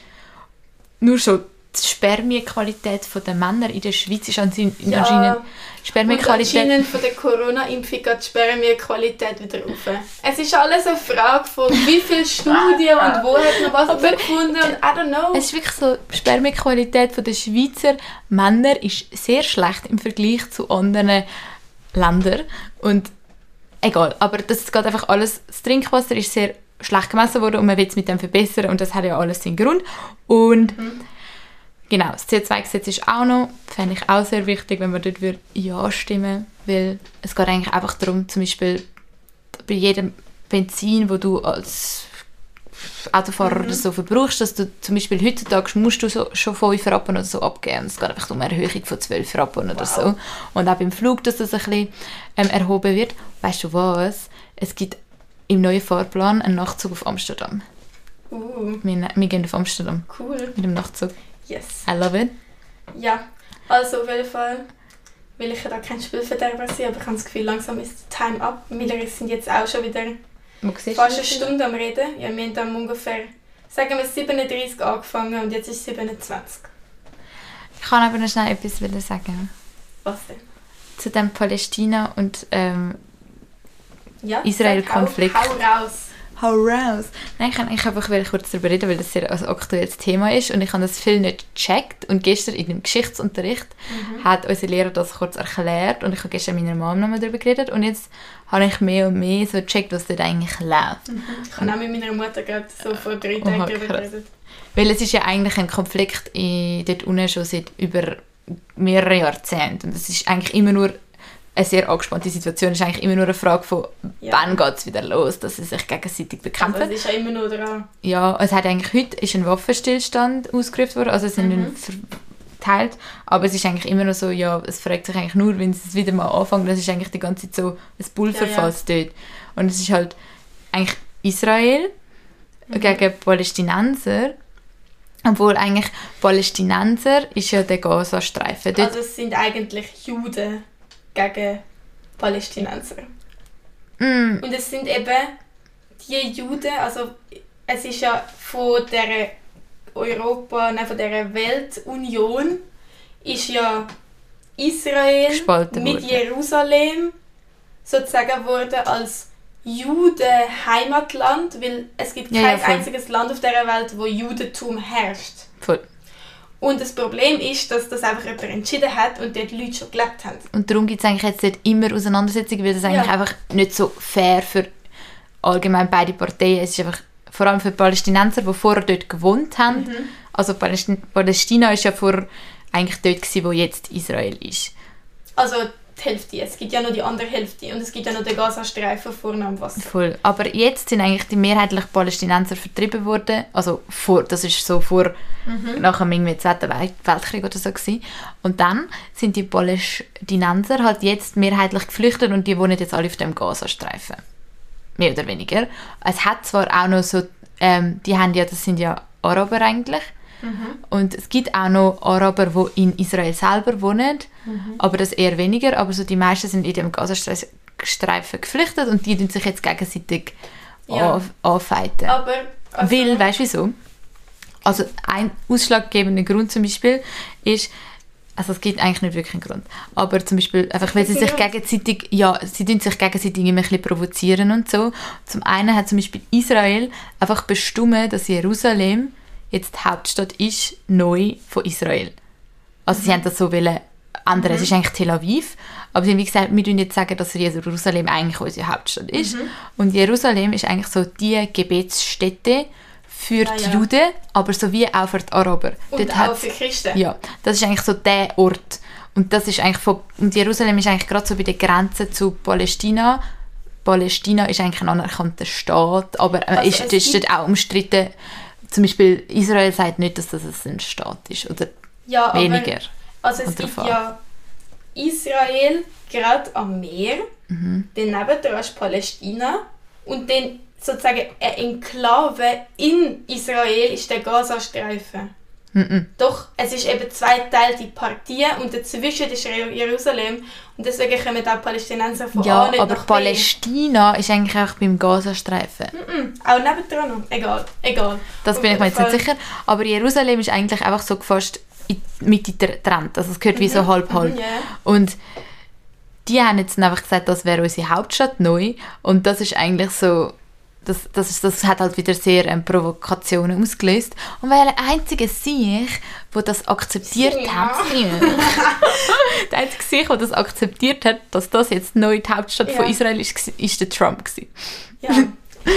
Nur schon die Spermienqualität der Männer in der Schweiz ist anscheinend, Ja. anscheinend Und Spermienqualität... anscheinend von der Corona-Impfung geht die Spermienqualität wieder rauf. Es ist alles eine Frage von wie viele Studien und wo hat man was Aber- gefunden und I don't know. Es ist wirklich so, die Spermienqualität der Schweizer Männer ist sehr schlecht im Vergleich zu anderen Ländern. Und egal, aber das geht einfach alles, das Trinkwasser ist sehr schlecht gemessen worden und man will es mit dem verbessern und das hat ja alles seinen Grund. Und genau, das CO2-Gesetz ist auch noch, fände ich auch sehr wichtig, wenn man dort würde Ja stimmen weil es geht eigentlich einfach darum, zum Beispiel bei jedem Benzin, wo du als Autofahrer oder so verbrauchst, dass du zum Beispiel heutzutage musst du so, schon 5 Rappen oder so abgeben. Es geht einfach um eine Erhöhung von 12 Rappen oder Wow. so. Und auch beim Flug, dass das ein bisschen ähm, erhoben wird. Weißt du was? Es gibt im neuen Fahrplan einen Nachtzug auf Amsterdam. Uh, Wir, wir gehen auf Amsterdam cool. mit dem Nachtzug. Yes. I love it. Ja, also auf jeden Fall will ich ja da kein Spielverderber sein, aber ich habe das Gefühl, langsam ist die Time up. Wir sind jetzt auch schon wieder fast eine? Stunde am Reden. Ja, wir haben dann ungefähr, sagen wir 37 angefangen und jetzt ist es 27. Ich kann aber noch schnell etwas sagen. Was denn? Zu dem Palästina und ähm, Ja, Israel-Konflikt. Hau, hau raus. Hau raus! Nein, ich ich einfach will kurz darüber reden, weil das sehr ein aktuelles Thema ist und ich habe das viel nicht gecheckt. Und gestern in dem Geschichtsunterricht hat unser Lehrer das kurz erklärt und ich habe gestern mit meiner Mom nochmal darüber geredet und jetzt habe ich mehr und mehr so gecheckt, was dort eigentlich läuft. Ich habe auch mit meiner Mutter gerade so vor drei Oha, Tagen darüber geredet. Weil es ist ja eigentlich ein Konflikt in, dort unten schon seit über mehrere Jahrzehnten und es ist eigentlich immer nur sehr angespannte Situation. Es ist eigentlich immer nur eine Frage von, Ja. wann geht es wieder los, dass sie sich gegenseitig bekämpfen. Also es ist ja immer noch dran. Ja, es hat eigentlich heute ist ein Waffenstillstand ausgerufen worden, also es sind Mhm. verteilt, aber es ist eigentlich immer noch so, ja, es fragt sich eigentlich nur, wenn es wieder mal anfängt, das ist eigentlich die ganze Zeit so ein Pulverfass dort. Und es ist halt eigentlich Israel Mhm. gegen Palästinenser, obwohl eigentlich Palästinenser ist ja der Gazastreifen. Dort, Also es sind eigentlich Juden gegen Palästinenser. Mm, Und es sind eben die Juden, also es ist ja von der Europa, nein, von der Weltunion ist ja Israel Gespalten mit worden. Jerusalem sozusagen wurde als Juden Heimatland, weil es gibt Ja, kein ja, einziges Land auf der Welt, wo Judentum herrscht. voll. Und das Problem ist, dass das einfach jemand entschieden hat und dort Leute schon gelebt haben. Und darum gibt es eigentlich jetzt dort immer Auseinandersetzungen, weil das eigentlich Ja. einfach nicht so fair für allgemein beide Parteien. Es ist einfach vor allem für die Palästinenser, die vorher dort gewohnt haben, Mhm. Also Palästin Palästina ist ja vor eigentlich dort gewesen, wo jetzt Israel ist. Also die Hälfte. Es gibt ja noch die andere Hälfte und es gibt ja noch den Gazastreifen vorne am Wasser. Voll. Aber jetzt sind eigentlich die mehrheitlich Palästinenser vertrieben worden. Also vor, das ist so vor nach dem irgendwie Zweiten Welt- Weltkrieg oder so gewesen. Und dann sind die Palästinenser halt jetzt mehrheitlich geflüchtet und die wohnen jetzt alle auf dem Gazastreifen. Mehr oder weniger. Es hat zwar auch noch so, ähm, die haben ja, das sind ja Araber eigentlich. Und es gibt auch noch Araber, die in Israel selber wohnen, aber das eher weniger. Aber so die meisten sind in dem Gazastreifen geflüchtet und die tun sich jetzt gegenseitig Ja. an- anfeiten. Aber... also- Weil, weißt du wieso? Also ein ausschlaggebender Grund zum Beispiel ist, also es gibt eigentlich nicht wirklich einen Grund, aber zum Beispiel einfach, weil sie sich gegenseitig, ja, sie tun sich gegenseitig immer ein bisschen provozieren und so. Zum einen hat zum Beispiel Israel einfach bestimmt, dass Jerusalem jetzt die Hauptstadt ist, neu von Israel. Also sie haben das so wollen ändern. Es ist eigentlich Tel Aviv, aber sie haben wie gesagt, wir tun jetzt sagen, dass Jerusalem eigentlich unsere Hauptstadt ist. Und Jerusalem ist eigentlich so die Gebetsstätte für Ah, die ja. Juden, aber sowie auch für die Araber. Und Dort auch für Christen. ja, das ist eigentlich so der Ort. Und das ist eigentlich von, und Jerusalem ist eigentlich gerade so bei der Grenze zu Palästina. Palästina ist eigentlich ein anerkannter Staat, aber Also ist, ist dort auch umstritten. Zum Beispiel Israel sagt nicht, dass das ein Staat ist oder Ja, aber- weniger. Also es gibt ja Israel gerade am Meer, Mhm. dann nebendran ist Palästina und dann sozusagen eine Enklave in Israel ist der Gazastreifen. Mhm. Doch, es ist eben zweiteilte Partien und dazwischen ist Jer- Jerusalem und deswegen kommen auch Palästinenser von Ja, A nicht aber nach B. Palästina ist eigentlich auch beim Gazastreifen. Mhm, Auch nebendran noch. Egal, egal. Das Auf bin ich mir jetzt nicht sicher. Aber Jerusalem ist eigentlich einfach so fast in die getrennt. Also es gehört wie so halb halb. Mhm, ja. Und die haben jetzt einfach gesagt, das wäre unsere Hauptstadt neu. Und das ist eigentlich so, das, das, das hat halt wieder sehr ähm, Provokationen ausgelöst. Und weil der einzige Sieg, der das akzeptiert Ja. hat, <laughs> der einzige Sieg, der das akzeptiert hat, dass das jetzt neu die Hauptstadt von Ja. Israel ist, ist der Trump. Gewesen. Ja,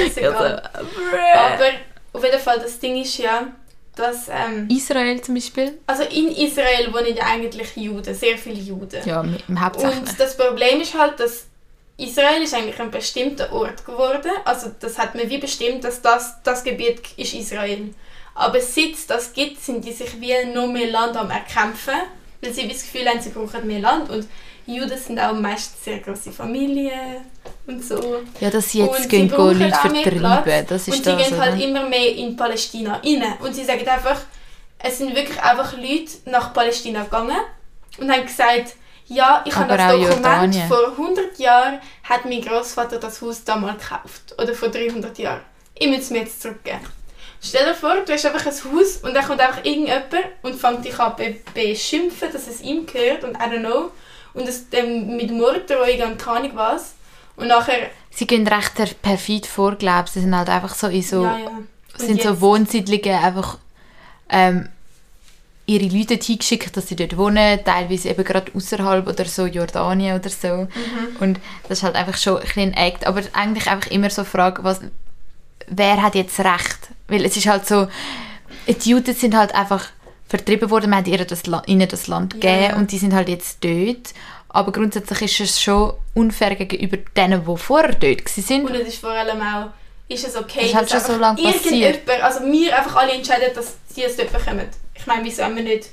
ist egal. Also, Aber auf jeden Fall, das Ding ist ja, dass... Ähm, Israel zum Beispiel, Also in Israel wohnen ja eigentlich Juden, sehr viele Juden. ja, im Hauptsächlich. Und das Problem ist halt, dass Israel ist eigentlich ein bestimmter Ort geworden. Also das hat man wie bestimmt, dass das, das Gebiet ist Israel. Aber seit es das gibt, sind die sich wie noch mehr Land am erkämpfen, weil sie wie das Gefühl haben, sie brauchen mehr Land. Und Juden sind auch meistens sehr große Familien und so. Ja, dass sie jetzt Und gehen, sie gehen Leute vertreiben, das ist und sie das, gehen halt oder? immer mehr in Palästina rein. Und sie sagen einfach, es sind wirklich einfach Leute nach Palästina gegangen und haben gesagt, ja, ich habe das Dokument, vor 100 Jahren hat mein Großvater das Haus damals gekauft. Oder vor 300 Jahren. Ich muss es mir jetzt zurückgeben. Stell dir vor, du hast einfach ein Haus und dann kommt einfach irgendjemand und fängt dich an be beschimpfen, dass es ihm gehört und I don't know. Und es dann mit Morddrohungen und keine Ahnung was. Und nachher, Sie gehen recht per- perfid vor, glaube ich. Sie sind halt einfach so in so, ja, ja. Sind so jetzt- Wohnsiedlungen einfach ähm, ihre Leute hingeschickt, dass sie dort wohnen, teilweise eben gerade außerhalb oder so Jordanien oder so. Mhm. Und das ist halt einfach schon ein bisschen Act. Aber eigentlich einfach immer so eine Frage, was, wer hat jetzt Recht? Weil es ist halt so, die Juden sind halt einfach vertrieben worden, man hat ihr das, La- ihnen das Land Ja, gegeben und die sind halt jetzt dort. Aber grundsätzlich ist es schon unfair gegenüber denen, die vorher dort waren. Und es ist vor allem auch, ist es okay, ist halt dass schon so lange passiert. also wir einfach alle entscheiden, dass sie es dort bekommen. Ich meine, wieso haben wir nicht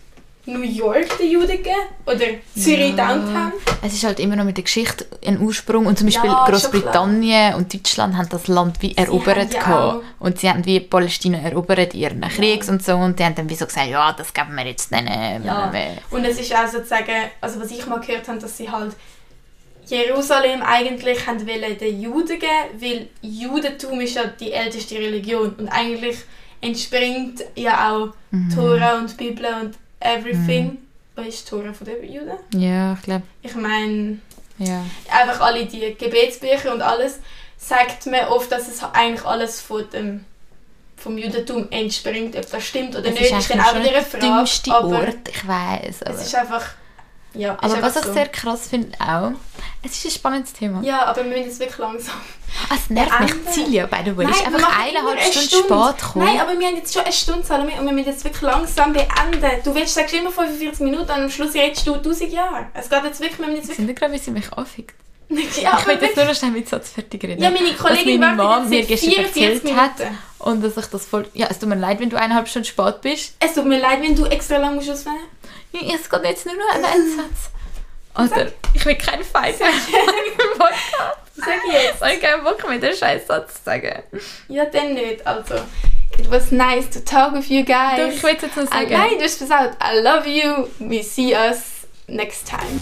New York den Juden gegeben? Oder Zürich Ja. Downtown? Es ist halt immer noch mit der Geschichte ein Ursprung. Und zum Beispiel Ja, Großbritannien und Deutschland haben das Land wie erobert. ja und sie haben wie Palästina erobert in ihren Kriegs und so. Und die haben dann wie so gesagt, ja, das geben wir jetzt denen. Ja. Und es ist auch sozusagen, also was ich mal gehört habe, dass sie halt Jerusalem eigentlich haben wollen den Juden geben, weil Judentum ist ja die älteste Religion und eigentlich entspringt ja auch Mhm. Tora und Bibel und everything. Was ist Tora von den Juden? Ja, ich glaube, Ich meine, ja. einfach alle die Gebetsbücher und alles, sagt man oft, dass es eigentlich alles von dem, vom Judentum entspringt. Ob das stimmt oder Es nicht, ist ist dann auch wieder eine der Frage. dümmste aber Ort, ich weiß. Es ist einfach... Ja, aber was ich so. sehr krass finde auch, Es ist ein spannendes Thema. Ja, aber wir müssen jetzt wirklich langsam. Ah, es nervt mich. Ende. Silja, by the way, ist wir einfach eineinhalb eine Stunden Stunde. spät gekommen. Nein, aber wir haben jetzt schon eine Stunde Salome und wir müssen jetzt wirklich langsam beenden. Du willst, sagst immer 45 Minuten und am Schluss redest du 1000 Jahre. Es geht jetzt wirklich, wir müssen jetzt Sind wir gerade, wie sie mich anfickt? wirklich... <laughs> Ja, ich will jetzt nur noch schnell mit Satz fertig reden. Ja, meine Kollegin meine Mom mir gestern seit 44 erzählt hat. Minuten. Und dass ich das voll... Ja, es tut mir leid, wenn du eineinhalb Stunden spät bist. Es tut mir leid, wenn du extra lang musst auswählen Ja, Es geht jetzt nur noch um einen Satz. Oder ich will keinen Fight mehr im Podcast. <laughs> Sag ich jetzt. Ich habe keinen Bock mehr, den scheiß Satz zu sagen. Ja, dann nicht. Also, it was nice to talk with you guys. Doch, ich will jetzt noch Ah, sagen. Nein, du hast gesagt, I love you. We see us next time.